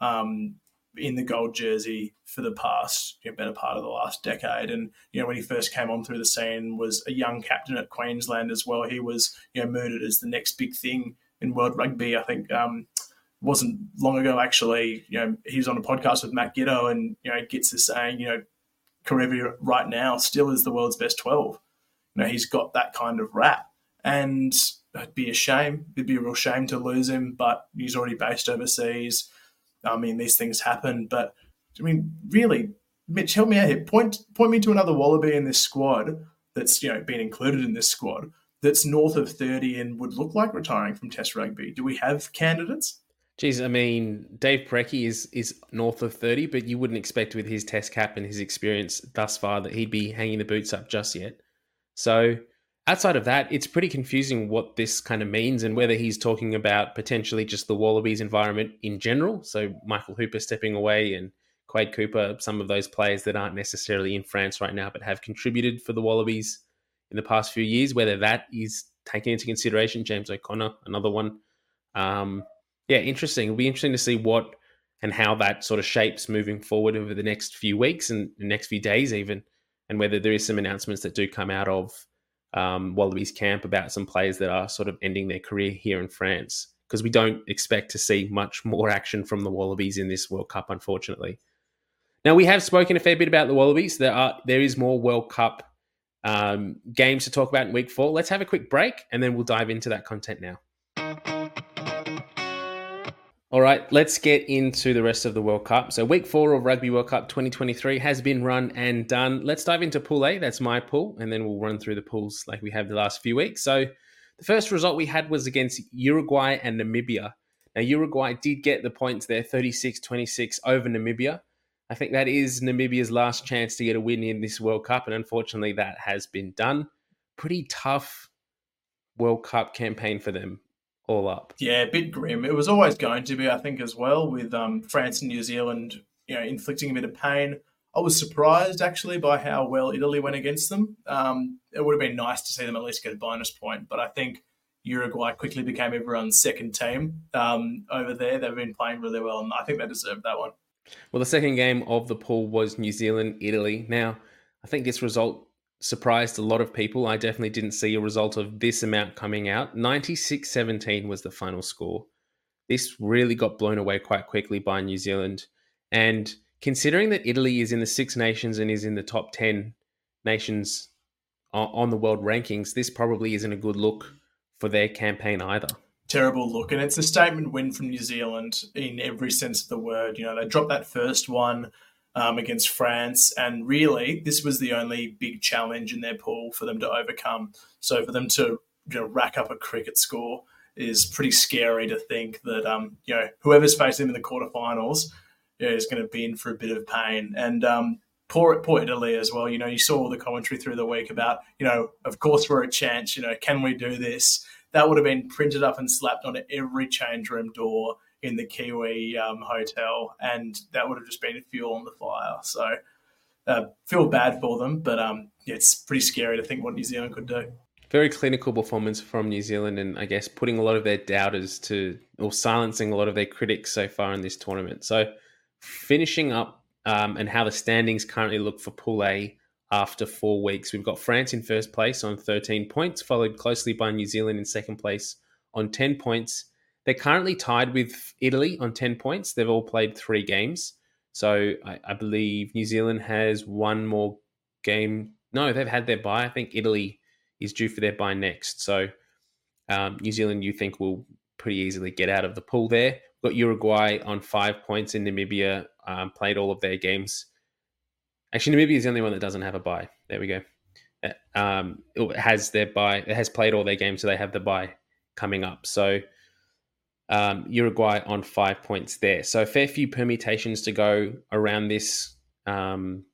Speaker 3: um, in the gold jersey for the past you know, better part of the last decade. And you know when he first came on through the scene, was a young captain at Queensland as well. He was you know mooted as the next big thing in world rugby. I think um, wasn't long ago actually. You know he was on a podcast with Matt Giteau, and you know Gits is saying you know Kerevi right now still is the world's best twelve. You know he's got that kind of rap, and it'd be a shame. It'd be a real shame to lose him, but he's already based overseas I mean, these things happen, but I mean, really, Mitch, help me out here. Point point me to another Wallaby in this squad that's you know been included in this squad that's north of thirty and would look like retiring from Test rugby. Do we have candidates?
Speaker 2: Geez, I mean, Dave Porecki is is north of thirty, but you wouldn't expect with his Test cap and his experience thus far that he'd be hanging the boots up just yet. So outside of that, it's pretty confusing what this kind of means and whether he's talking about potentially just the Wallabies environment in general. So Michael Hooper stepping away and Quade Cooper, some of those players that aren't necessarily in France right now but have contributed for the Wallabies in the past few years, whether that is taken into consideration. James O'Connor, another one. Um, yeah, interesting. It'll be interesting to see what and how that sort of shapes moving forward over the next few weeks and the next few days, even, and whether there is some announcements that do come out of um, Wallabies camp about some players that are sort of ending their career here in France because we don't expect to see much more action from the Wallabies in this World Cup, unfortunately. Now we have spoken a fair bit about the Wallabies. There are there is more World Cup um, games to talk about in Week Four. Let's have a quick break and then we'll dive into that content now. All right, let's get into the rest of the World Cup. So, week four of Rugby World Cup 2023 has been run and done. Let's dive into Pool A. That's my pool, and then we'll run through the pools like we have the last few weeks. So, the first result we had was against Uruguay and Namibia. Now, Uruguay did get the points there 36 26 over Namibia. I think that is Namibia's last chance to get a win in this World Cup, and unfortunately, that has been done. Pretty tough World Cup campaign for them all up.
Speaker 3: Yeah, a bit grim. It was always going to be, I think, as well, with um, France and New Zealand, you know, inflicting a bit of pain. I was surprised actually by how well Italy went against them. Um, it would have been nice to see them at least get a bonus point, but I think Uruguay quickly became everyone's second team um, over there. They've been playing really well, and I think they deserved that one.
Speaker 2: Well, the second game of the pool was New Zealand Italy. Now, I think this result surprised a lot of people. I definitely didn't see a result of this amount coming out. 96 17 was the final score. This really got blown away quite quickly by New Zealand. And considering that Italy is in the Six Nations and is in the top 10 nations on the world rankings, this probably isn't a good look for their campaign either.
Speaker 3: Terrible look. And it's a statement win from New Zealand in every sense of the word. You know, they dropped that first one um, against France. And really, this was the only big challenge in their pool for them to overcome. So for them to you know, rack up a cricket score is pretty scary to think that um, you know whoever's facing them in the quarterfinals you know, is going to be in for a bit of pain. And um, poor, poor Italy as well. You know, you saw all the commentary through the week about you know, of course we're a chance. You know, can we do this? That would have been printed up and slapped on every change room door in the Kiwi um, hotel, and that would have just been fuel on the fire. So, uh, feel bad for them, but um, yeah, it's pretty scary to think what New Zealand could do.
Speaker 2: Very clinical performance from New Zealand, and I guess putting a lot of their doubters to, or silencing a lot of their critics so far in this tournament. So, finishing up um, and how the standings currently look for Pool A after four weeks. We've got France in first place on 13 points, followed closely by New Zealand in second place on 10 points. They're currently tied with Italy on 10 points. They've all played three games. So I, I, believe New Zealand has one more game. No, they've had their bye. I think Italy is due for their bye next. So um, New Zealand, you think, will pretty easily get out of the pool there. Got Uruguay on five points in Namibia, um, played all of their games. Actually, Namibia is the only one that doesn't have a bye. There we go. Uh, um, it has their bye. It has played all their games, so they have the bye coming up. So um, Uruguay on five points there. So a fair few permutations to go around this um,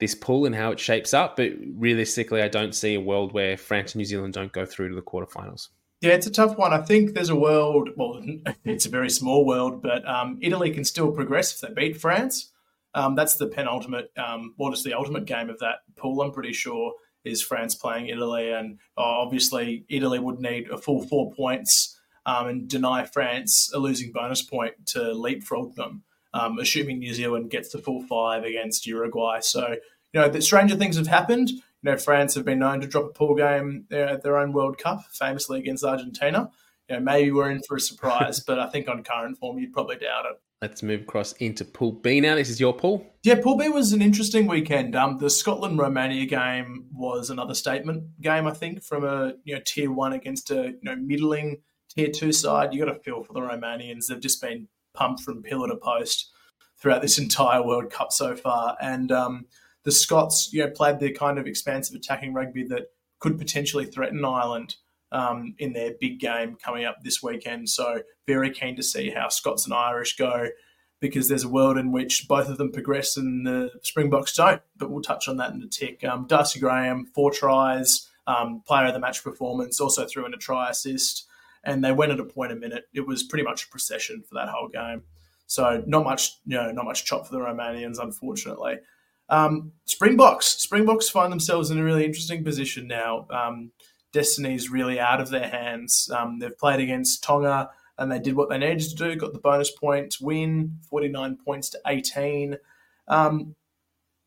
Speaker 2: this pool and how it shapes up. But realistically, I don't see a world where France and New Zealand don't go through to the quarterfinals.
Speaker 3: Yeah, it's a tough one. I think there's a world. Well, it's a very small world, but um, Italy can still progress if they beat France. Um, that's the penultimate, um, what is the ultimate game of that pool? I'm pretty sure is France playing Italy, and uh, obviously Italy would need a full four points um, and deny France a losing bonus point to leapfrog them. um, assuming New Zealand gets the full five against Uruguay. So, you know, the stranger things have happened. You know, France have been known to drop a pool game at their own World Cup, famously against Argentina. You know, maybe we're in for a surprise, but I think on current form, you'd probably doubt it.
Speaker 2: Let's move across into Pool B now. This is your pool.
Speaker 3: Yeah, Pool B was an interesting weekend. Um, the Scotland Romania game was another statement game, I think, from a you know tier one against a you know middling tier two side. You got to feel for the Romanians; they've just been pumped from pillar to post throughout this entire World Cup so far, and um, the Scots, you know, played their kind of expansive attacking rugby that could potentially threaten Ireland um, in their big game coming up this weekend. So very keen to see how Scots and Irish go because there's a world in which both of them progress and the Springboks don't. But we'll touch on that in a tick. Um, Darcy Graham, four tries, um, player of the match performance, also threw in a try assist, and they went at a point a minute. It was pretty much a procession for that whole game. So not much, you know, not much chop for the Romanians, unfortunately. Um, Springboks, Springboks find themselves in a really interesting position now. Um, destiny's really out of their hands. Um, they've played against Tonga and they did what they needed to do, got the bonus point win, 49 points to 18. Um,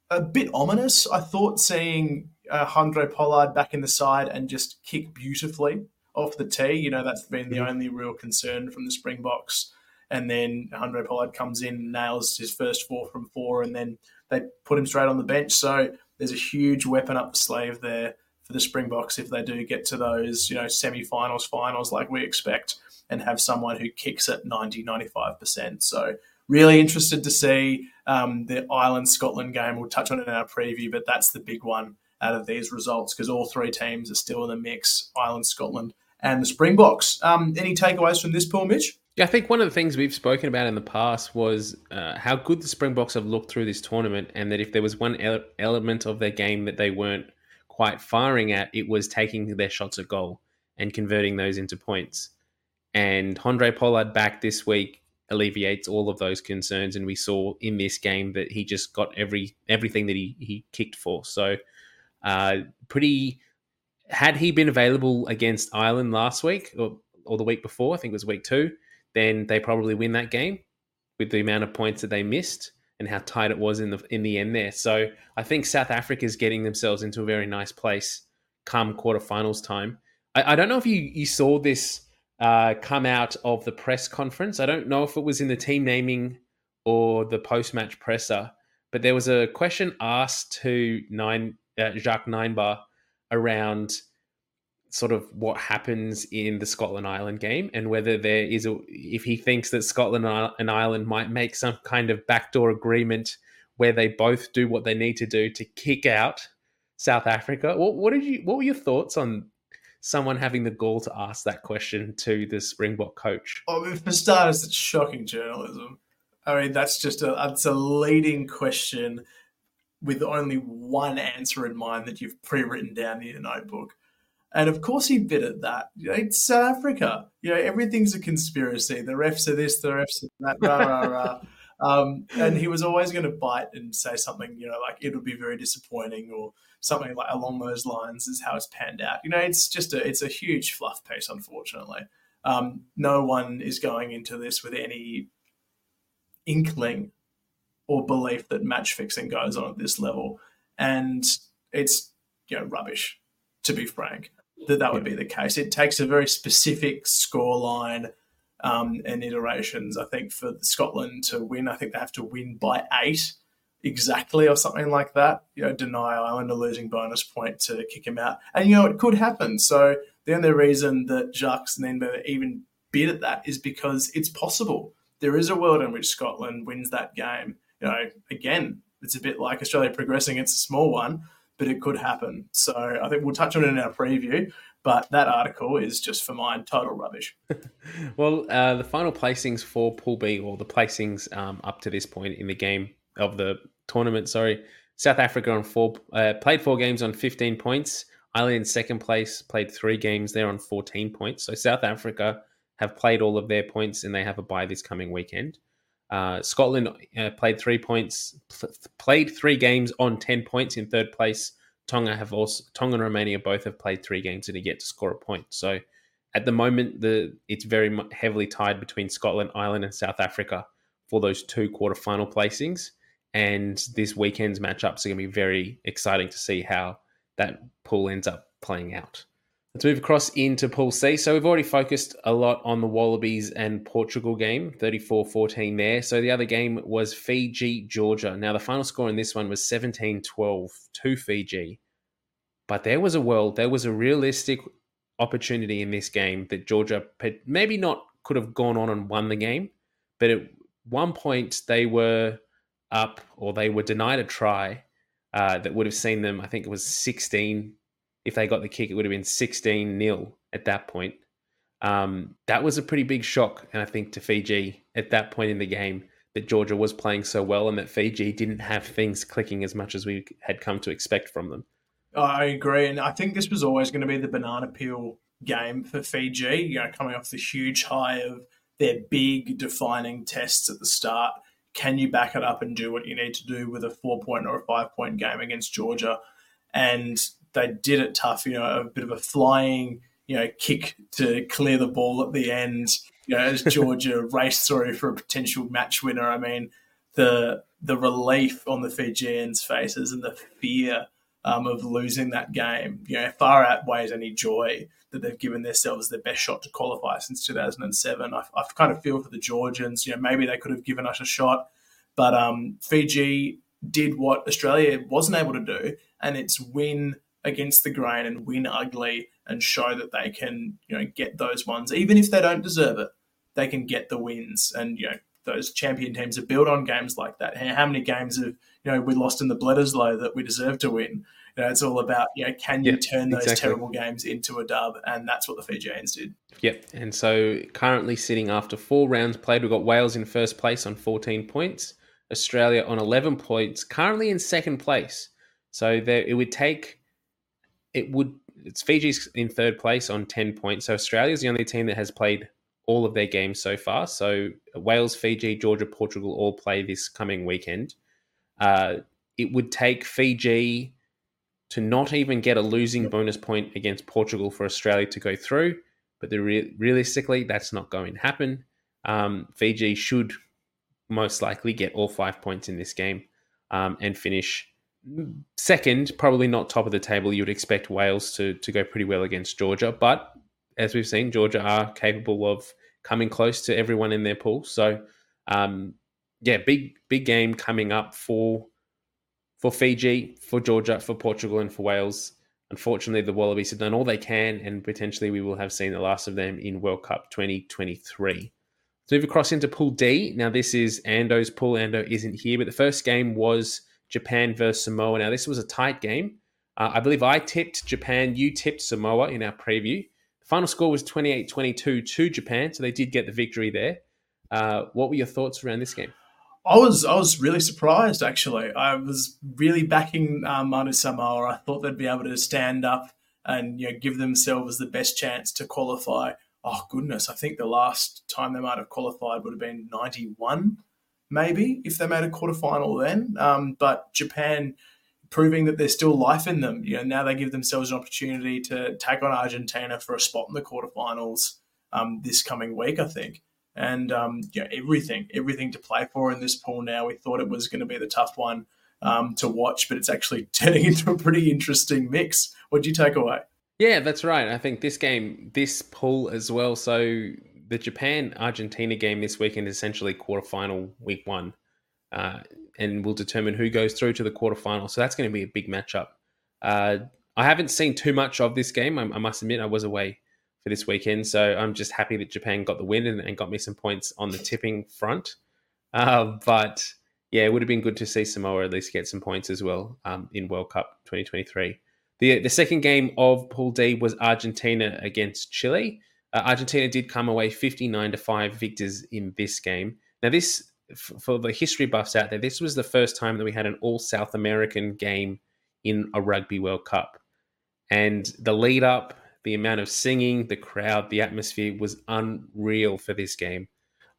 Speaker 3: a bit ominous, I thought, seeing uh, Handré Pollard back in the side and just kick beautifully off the tee. You know, that's been the mm-hmm. only real concern from the Springboks. And then Handré Pollard comes in, nails his first four from four, and then they put him straight on the bench. So there's a huge weapon up the sleeve there for the Springboks if they do get to those, you know, semi-finals, finals like we expect, and have someone who kicks at 90, 95%. So really interested to see um, the Ireland Scotland game. We'll touch on it in our preview, but that's the big one out of these results because all three teams are still in the mix: Ireland, Scotland, and the Springboks. Um, any takeaways from this pool, Mitch?
Speaker 2: Yeah, I think one of the things we've spoken about in the past was uh, how good the Springboks have looked through this tournament, and that if there was one ele- element of their game that they weren't quite firing at, it was taking their shots at goal and converting those into points. And Handré Pollard back this week alleviates all of those concerns, and we saw in this game that he just got every everything that he he kicked for. So, uh, pretty. Had he been available against Ireland last week or, or the week before, I think it was week two, then they probably win that game with the amount of points that they missed and how tight it was in the in the end there. So I think South Africa is getting themselves into a very nice place come quarterfinals time. I, I don't know if you you saw this uh, come out of the press conference. I don't know if it was in the team naming or the post match presser, but there was a question asked to Nine uh, Jacques Nienaber around sort of what happens in the Scotland Ireland game and whether there is a if he thinks that Scotland and Ireland might make some kind of backdoor agreement where they both do what they need to do to kick out South Africa. What, what did you what were your thoughts on someone having the gall to ask that question to the Springbok coach?
Speaker 3: Oh, I mean, for starters, it's shocking journalism. I mean, that's just a it's a leading question with only one answer in mind that you've pre-written down in your notebook. And of course, he bit at that. You know, it's South Africa. You know, everything's a conspiracy. The refs are this, the refs are that, rah, rah, rah. Um, and he was always going to bite and say something, you know, like it would be very disappointing or something like along those lines is how it's panned out. You know, it's just a it's a huge fluff piece, unfortunately. Um, no one is going into this with any inkling or belief that match fixing goes on at this level, and it's you know rubbish, to be frank that that would be the case. It takes a very specific scoreline um, and iterations. I think for Scotland to win, I think they have to win by eight exactly or something like that. You know, deny Ireland a losing bonus point to kick him out, and you know it could happen. So the only reason that Jacques Nienaber even bid at that is because it's possible. There is a world in which Scotland wins that game. You know, again, it's a bit like Australia progressing. It's a small one but it could happen. So I think we'll touch on it in our preview. But that article is just for mine total rubbish.
Speaker 2: well, uh, the final placings for Pool B, or the placings um, up to this point in the game of the tournament, sorry, South Africa on four uh, played four games on 15 points. Ireland in second place played three games there on 14 points. So South Africa have played all of their points and they have a bye this coming weekend. Uh, Scotland uh, played three points, pl- played three games on ten points in third place. Tonga have also Tonga and Romania both have played three games and are yet to score a point. So at the moment, the it's very heavily tied between Scotland, Ireland, and South Africa for those two quarterfinal placings. And this weekend's matchups are going to be very exciting to see how that pool ends up playing out. Let's move across into Pool C. So we've already focused a lot on the Wallabies and Portugal game, 34 14 there. So the other game was Fiji Georgia. Now, the final score in this one was 17 12 to Fiji. But there was a world, there was a realistic opportunity in this game that Georgia maybe not could have gone on and won the game, but at one point they were up or they were denied a try uh, that would have seen them, I think it was 16. If they got the kick, it would have been 16 nil at that point. Um, that was a pretty big shock, and I think to Fiji at that point in the game that Georgia was playing so well and that Fiji didn't have things clicking as much as we had come to expect from them.
Speaker 3: I agree, and I think this was always going to be the banana peel game for Fiji. You know, coming off the huge high of their big defining tests at the start. Can you back it up and do what you need to do with a four point or a five point game against Georgia? And they did it tough. You know, a bit of a flying, you know, kick to clear the ball at the end. You know, as Georgia raced through for a potential match winner. I mean, the the relief on the Fijians' faces and the fear um, of losing that game, you know, far outweighs any joy that they've given themselves their best shot to qualify since 2007. I, I kind of feel for the Georgians. You know, maybe they could have given us a shot, but um, Fiji did what Australia wasn't able to do, and it's win against the grain and win ugly and show that they can, you know, get those ones, even if they don't deserve it. They can get the wins, and you know those champion teams are built on games like that. How many games have you know we lost in the Bledisloe that we deserve to win? You know, it's all about you know can you turn those exactly. terrible games into a dub, and that's what the Fijians did.
Speaker 2: Yep. And so currently sitting after four rounds played, we've got Wales in first place on 14 points, Australia on 11 points, currently in second place. So there, it would take, it would. It's Fiji's in third place on 10 points. So Australia's the only team that has played all of their games so far. So Wales, Fiji, Georgia, Portugal all play this coming weekend. Uh, it would take Fiji to not even get a losing bonus point against Portugal for Australia to go through. But re- realistically, that's not going to happen. Um, Fiji should most likely get all five points in this game um, and finish second, probably not top of the table. You would expect Wales to, to go pretty well against Georgia. But as we've seen, Georgia are capable of coming close to everyone in their pool. So, um, yeah, big big game coming up for for Fiji, for Georgia, for Portugal, and for Wales. Unfortunately, the Wallabies have done all they can, and potentially we will have seen the last of them in World Cup 2023. Let's move across into Pool D. Now, this is Ando's pool. Ando isn't here, but the first game was Japan versus Samoa. Now, this was a tight game. Uh, I believe I tipped Japan, you tipped Samoa in our preview. The final score was 28 22 to Japan, so they did get the victory there. Uh, what were your thoughts around this game?
Speaker 3: I was I was really surprised actually. I was really backing um, Manu Samoa. I thought they'd be able to stand up and you know give themselves the best chance to qualify. Oh goodness, I think the last time they might have qualified would have been ninety one, maybe if they made a quarterfinal then. Um, but Japan proving that there's still life in them. You know now they give themselves an opportunity to take on Argentina for a spot in the quarterfinals um, this coming week. I think and um, yeah, everything, everything to play for in this pool now. We thought it was going to be the tough one um, to watch, but it's actually turning into a pretty interesting mix. What do you take away?
Speaker 2: Yeah, that's right. I think this game, this pool as well. So the Japan Argentina game this weekend is essentially quarterfinal week one, uh, and will determine who goes through to the quarterfinal. So that's going to be a big matchup. Uh, I haven't seen too much of this game. I, I must admit, I was away for this weekend. So I'm just happy that Japan got the win and, and got me some points on the tipping front. Uh, but yeah, it would have been good to see Samoa at least get some points as well um, in World Cup 2023. The, the second game of Pool D was Argentina against Chile. Uh, Argentina did come away 59 to 5 victors in this game. Now, this, for the history buffs out there, this was the first time that we had an all South American game in a Rugby World Cup. And the lead up the amount of singing, the crowd, the atmosphere was unreal for this game.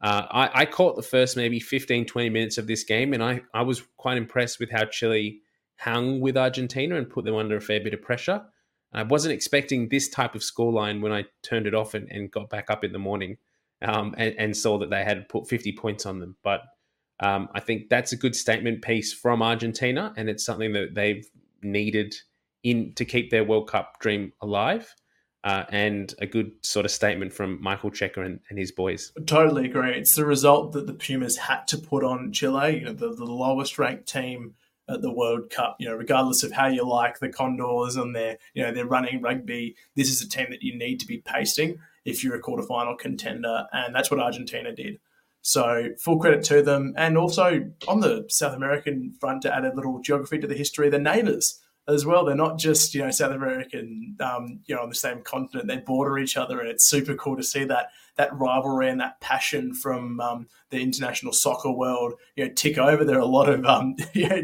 Speaker 2: Uh, I, I, caught the first maybe 15, 20 minutes of this game, and I, I was quite impressed with how Chile hung with Argentina and put them under a fair bit of pressure. I wasn't expecting this type of scoreline when I turned it off and, and got back up in the morning um, and, and, saw that they had put 50 points on them. But Um, I think that's a good statement piece from Argentina, and it's something that they've needed in to keep their World Cup dream alive. Uh, and a good sort of statement from Michael Cheika and, and, his boys.
Speaker 3: Totally agree. It's the result that the Pumas had to put on Chile, you know, the, the lowest ranked team at the World Cup. You know, regardless of how you like the Condors and their, you know, they're running rugby, this is a team that you need to be pasting if you're a quarterfinal contender, and that's what Argentina did. So full credit to them, and also on the South American front to add a little geography to the history, the neighbours as well. They're not just you know South American, um, you know, on the same continent. They border each other, and it's super cool to see that that rivalry and that passion from um, the international soccer world, you know, tick over. There are a lot of um, you know,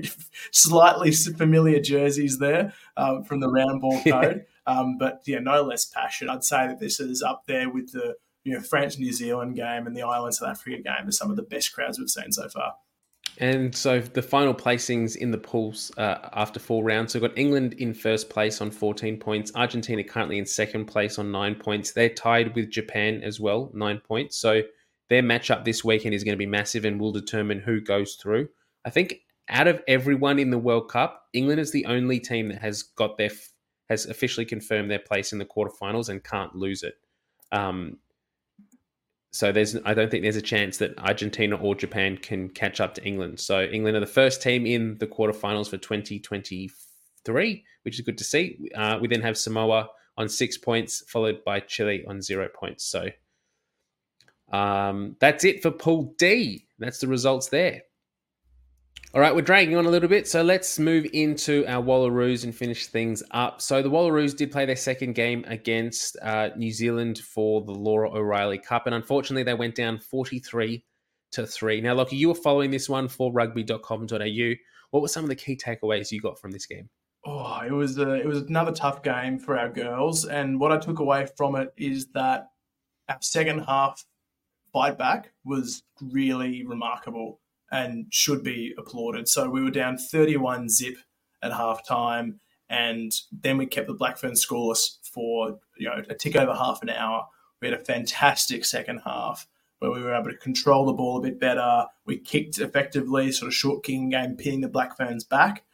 Speaker 3: slightly familiar jerseys there um, from the round ball code, um, but yeah, no less passion. I'd say that this is up there with the you know France New Zealand game and the Ireland South Africa game are some of the best crowds we've seen so far.
Speaker 2: And so the final placings in the pools uh, after four rounds. So we've got England in first place on 14 points. Argentina currently in second place on nine points. They're tied with Japan as well, nine points. So their matchup this weekend is going to be massive and will determine who goes through. I think out of everyone in the World Cup, England is the only team that has got their has officially confirmed their place in the quarterfinals and can't lose it. Um, so there's I don't think there's a chance that Argentina or Japan can catch up to England. So England are the first team in the quarterfinals for 2023, which is good to see. Uh, we then have Samoa on six points, followed by Chile on zero points. So um, that's it for Pool D. That's the results there. All right, we're dragging on a little bit, so let's move into our Wallaroos and finish things up. So the Wallaroos did play their second game against uh, New Zealand for the Laurie O'Reilly Cup, and unfortunately they went down 43 to 3. Now, Lockie, you were following this one for rugby.com.au. What were some of the key takeaways you got from this game?
Speaker 3: Oh, it was a, it was another tough game for our girls, and what I took away from it is that our second half fight back was really remarkable and should be applauded. So we were down 31 zip at half time, and then we kept the Black Ferns scoreless for you know a tick over half an hour. We had a fantastic second half where we were able to control the ball a bit better. We kicked effectively, sort of short kicking game, pinning the Black Ferns back.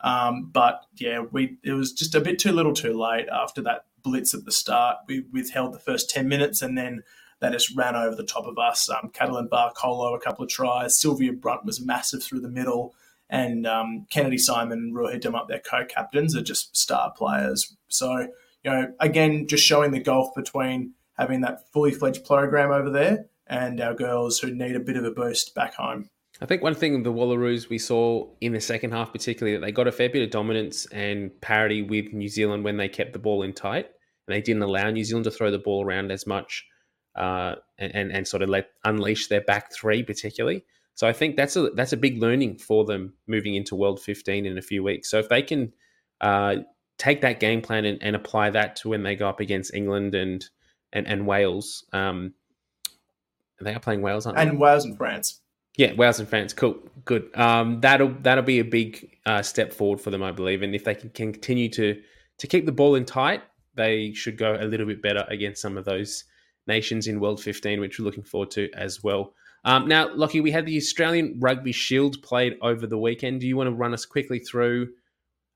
Speaker 3: Um, but yeah, we it was just a bit too little, too late after that blitz at the start. We withheld the first ten minutes, and then they just ran over the top of us. Um, Katelyn Vahaakolo, a couple of tries. Sylvia Brunt was massive through the middle. And um, Kennedy Simon and Ruahei Demant, their co-captains, are just star players. So, you know, again, just showing the gulf between having that fully fledged program over there and our girls who need a bit of a boost back home.
Speaker 2: I think one thing the Wallaroos we saw in the second half, particularly, that they got a fair bit of dominance and parity with New Zealand when they kept the ball in tight, and they didn't allow New Zealand to throw the ball around as much uh, and and sort of let unleash their back three particularly. So I think that's a that's a big learning for them moving into World 15 in a few weeks. So if they can uh, take that game plan and, and, apply that to when they go up against England and and, and Wales, um, they are playing Wales, aren't
Speaker 3: and they? And Wales and France.
Speaker 2: Yeah, Wales and France. Cool, good. Um, that'll that'll be a big uh, step forward for them, I believe. And if they can continue to to keep the ball in tight, they should go a little bit better against some of those nations in World 15, which we're looking forward to as well. Um, now, Lockie, we had the Australian Rugby Shield played over the weekend. Do you want to run us quickly through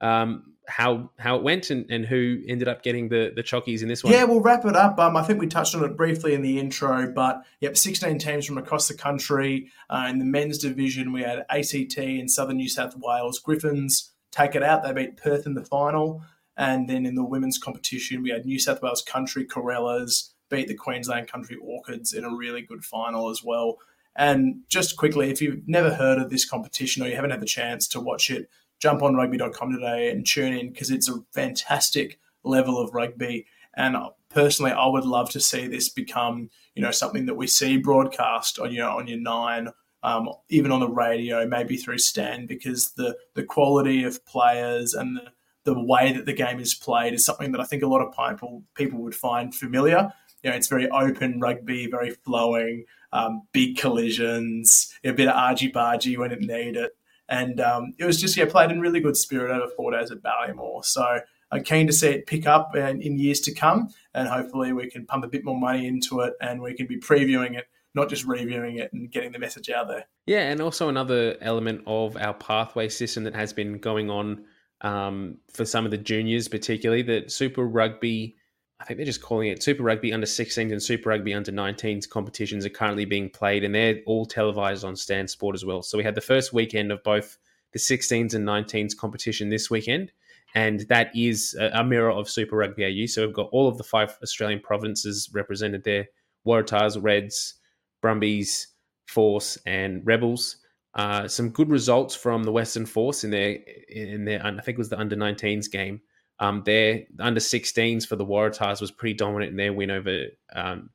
Speaker 2: um, how how it went and, and who ended up getting the the chockies in this one?
Speaker 3: Yeah, we'll wrap it up. Um, I think we touched on it briefly in the intro, but yep, 16 teams from across the country. Uh, in the men's division, we had ACT and Southern New South Wales Griffins take it out. They beat Perth in the final. And then in the women's competition, we had New South Wales Country Corellas beat the Queensland Country Orchids in a really good final as well. And just quickly, if you've never heard of this competition or you haven't had the chance to watch it, jump on rugby.com today and tune in because it's a fantastic level of rugby. And personally, I would love to see this become, you know, something that we see broadcast on your on your nine, um, even on the radio, maybe through Stan, because the the quality of players and the the way that the game is played is something that I think a lot of people people would find familiar you know, it's very open rugby, very flowing, um, big collisions, a bit of argy bargy when it needed. And um, it was just, yeah, played in really good spirit over four days at Ballymore. So I'm keen to see it pick up in, in years to come. And hopefully we can pump a bit more money into it and we can be previewing it not just reviewing it and getting the message out there.
Speaker 2: Yeah, and also another element of our pathway system that has been going on um, for some of the juniors, particularly that Super Rugby. I think they're just calling it Super Rugby under 16s and Super Rugby under 19s competitions are currently being played, and they're all televised on Stan Sport as well. So we had the first weekend of both the 16s and 19s competition this weekend, and that is a, mirror of Super Rugby AU. So we've got all of the five Australian provinces represented there: Waratahs, Reds, Brumbies, Force, and Rebels. Uh, some good results from the Western Force in their in their I think it was the under 19s game. Um, their under 16s for the Waratahs was pretty dominant in their win over um,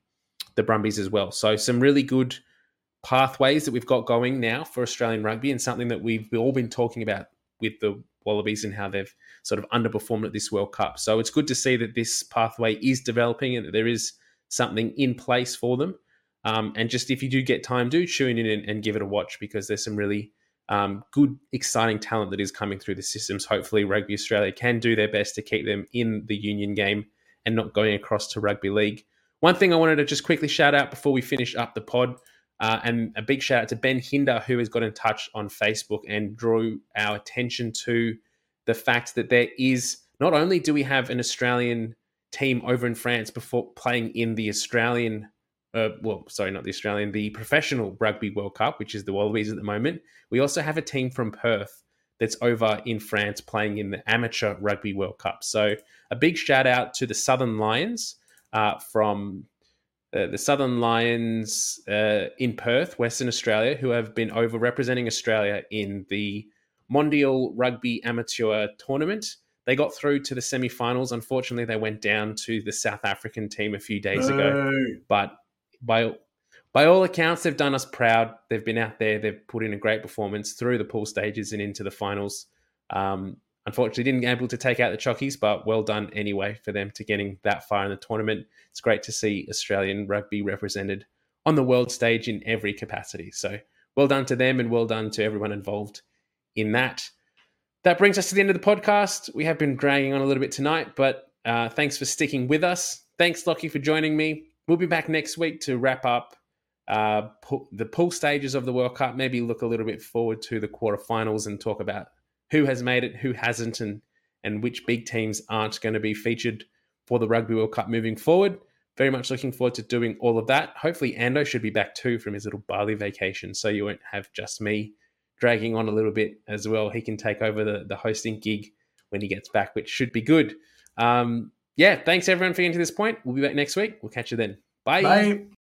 Speaker 2: the Brumbies as well. So some really good pathways that we've got going now for Australian rugby, and something that we've all been talking about with the Wallabies and how they've sort of underperformed at this World Cup. So it's good to see that this pathway is developing and that there is something in place for them. Um, and just if you do get time, do tune in and, and give it a watch because there's some really um, good, exciting talent that is coming through the systems. Hopefully, Rugby Australia can do their best to keep them in the union game and not going across to rugby league. One thing I wanted to just quickly shout out before we finish up the pod, uh, and a big shout out to Ben Hinder, who has got in touch on Facebook and drew our attention to the fact that there is not only do we have an Australian team over in France before playing in the Australian uh, well, sorry, not the Australian, the Professional Rugby World Cup, which is the Wallabies at the moment. We also have a team from Perth that's over in France playing in the Amateur Rugby World Cup. So a big shout out to the Southern Lions uh, from uh, the Southern Lions uh, in Perth, Western Australia, who have been over representing Australia in the Mondial Rugby Amateur Tournament. They got through to the semi-finals. Unfortunately, they went down to the South African team a few days no. ago. But by by all accounts, they've done us proud. They've been out there. They've put in a great performance through the pool stages and into the finals. Um, unfortunately, didn't able to take out the Chockies, but well done anyway for them to getting that far in the tournament. It's great to see Australian rugby represented on the world stage in every capacity. So well done to them and well done to everyone involved in that. That brings us to the end of the podcast. We have been dragging on a little bit tonight, but uh, thanks for sticking with us. Thanks, Lockie, for joining me. We'll be back next week to wrap up uh, the pool stages of the World Cup. Maybe look a little bit forward to the quarterfinals and talk about who has made it, who hasn't, and and which big teams aren't going to be featured for the Rugby World Cup moving forward. Very much looking forward to doing all of that. Hopefully, Ando should be back too from his little Bali vacation, so you won't have just me dragging on a little bit as well. He can take over the, the hosting gig when he gets back, which should be good. Um, yeah, thanks everyone for getting to this point. We'll be back next week. We'll catch you then. Bye. Bye.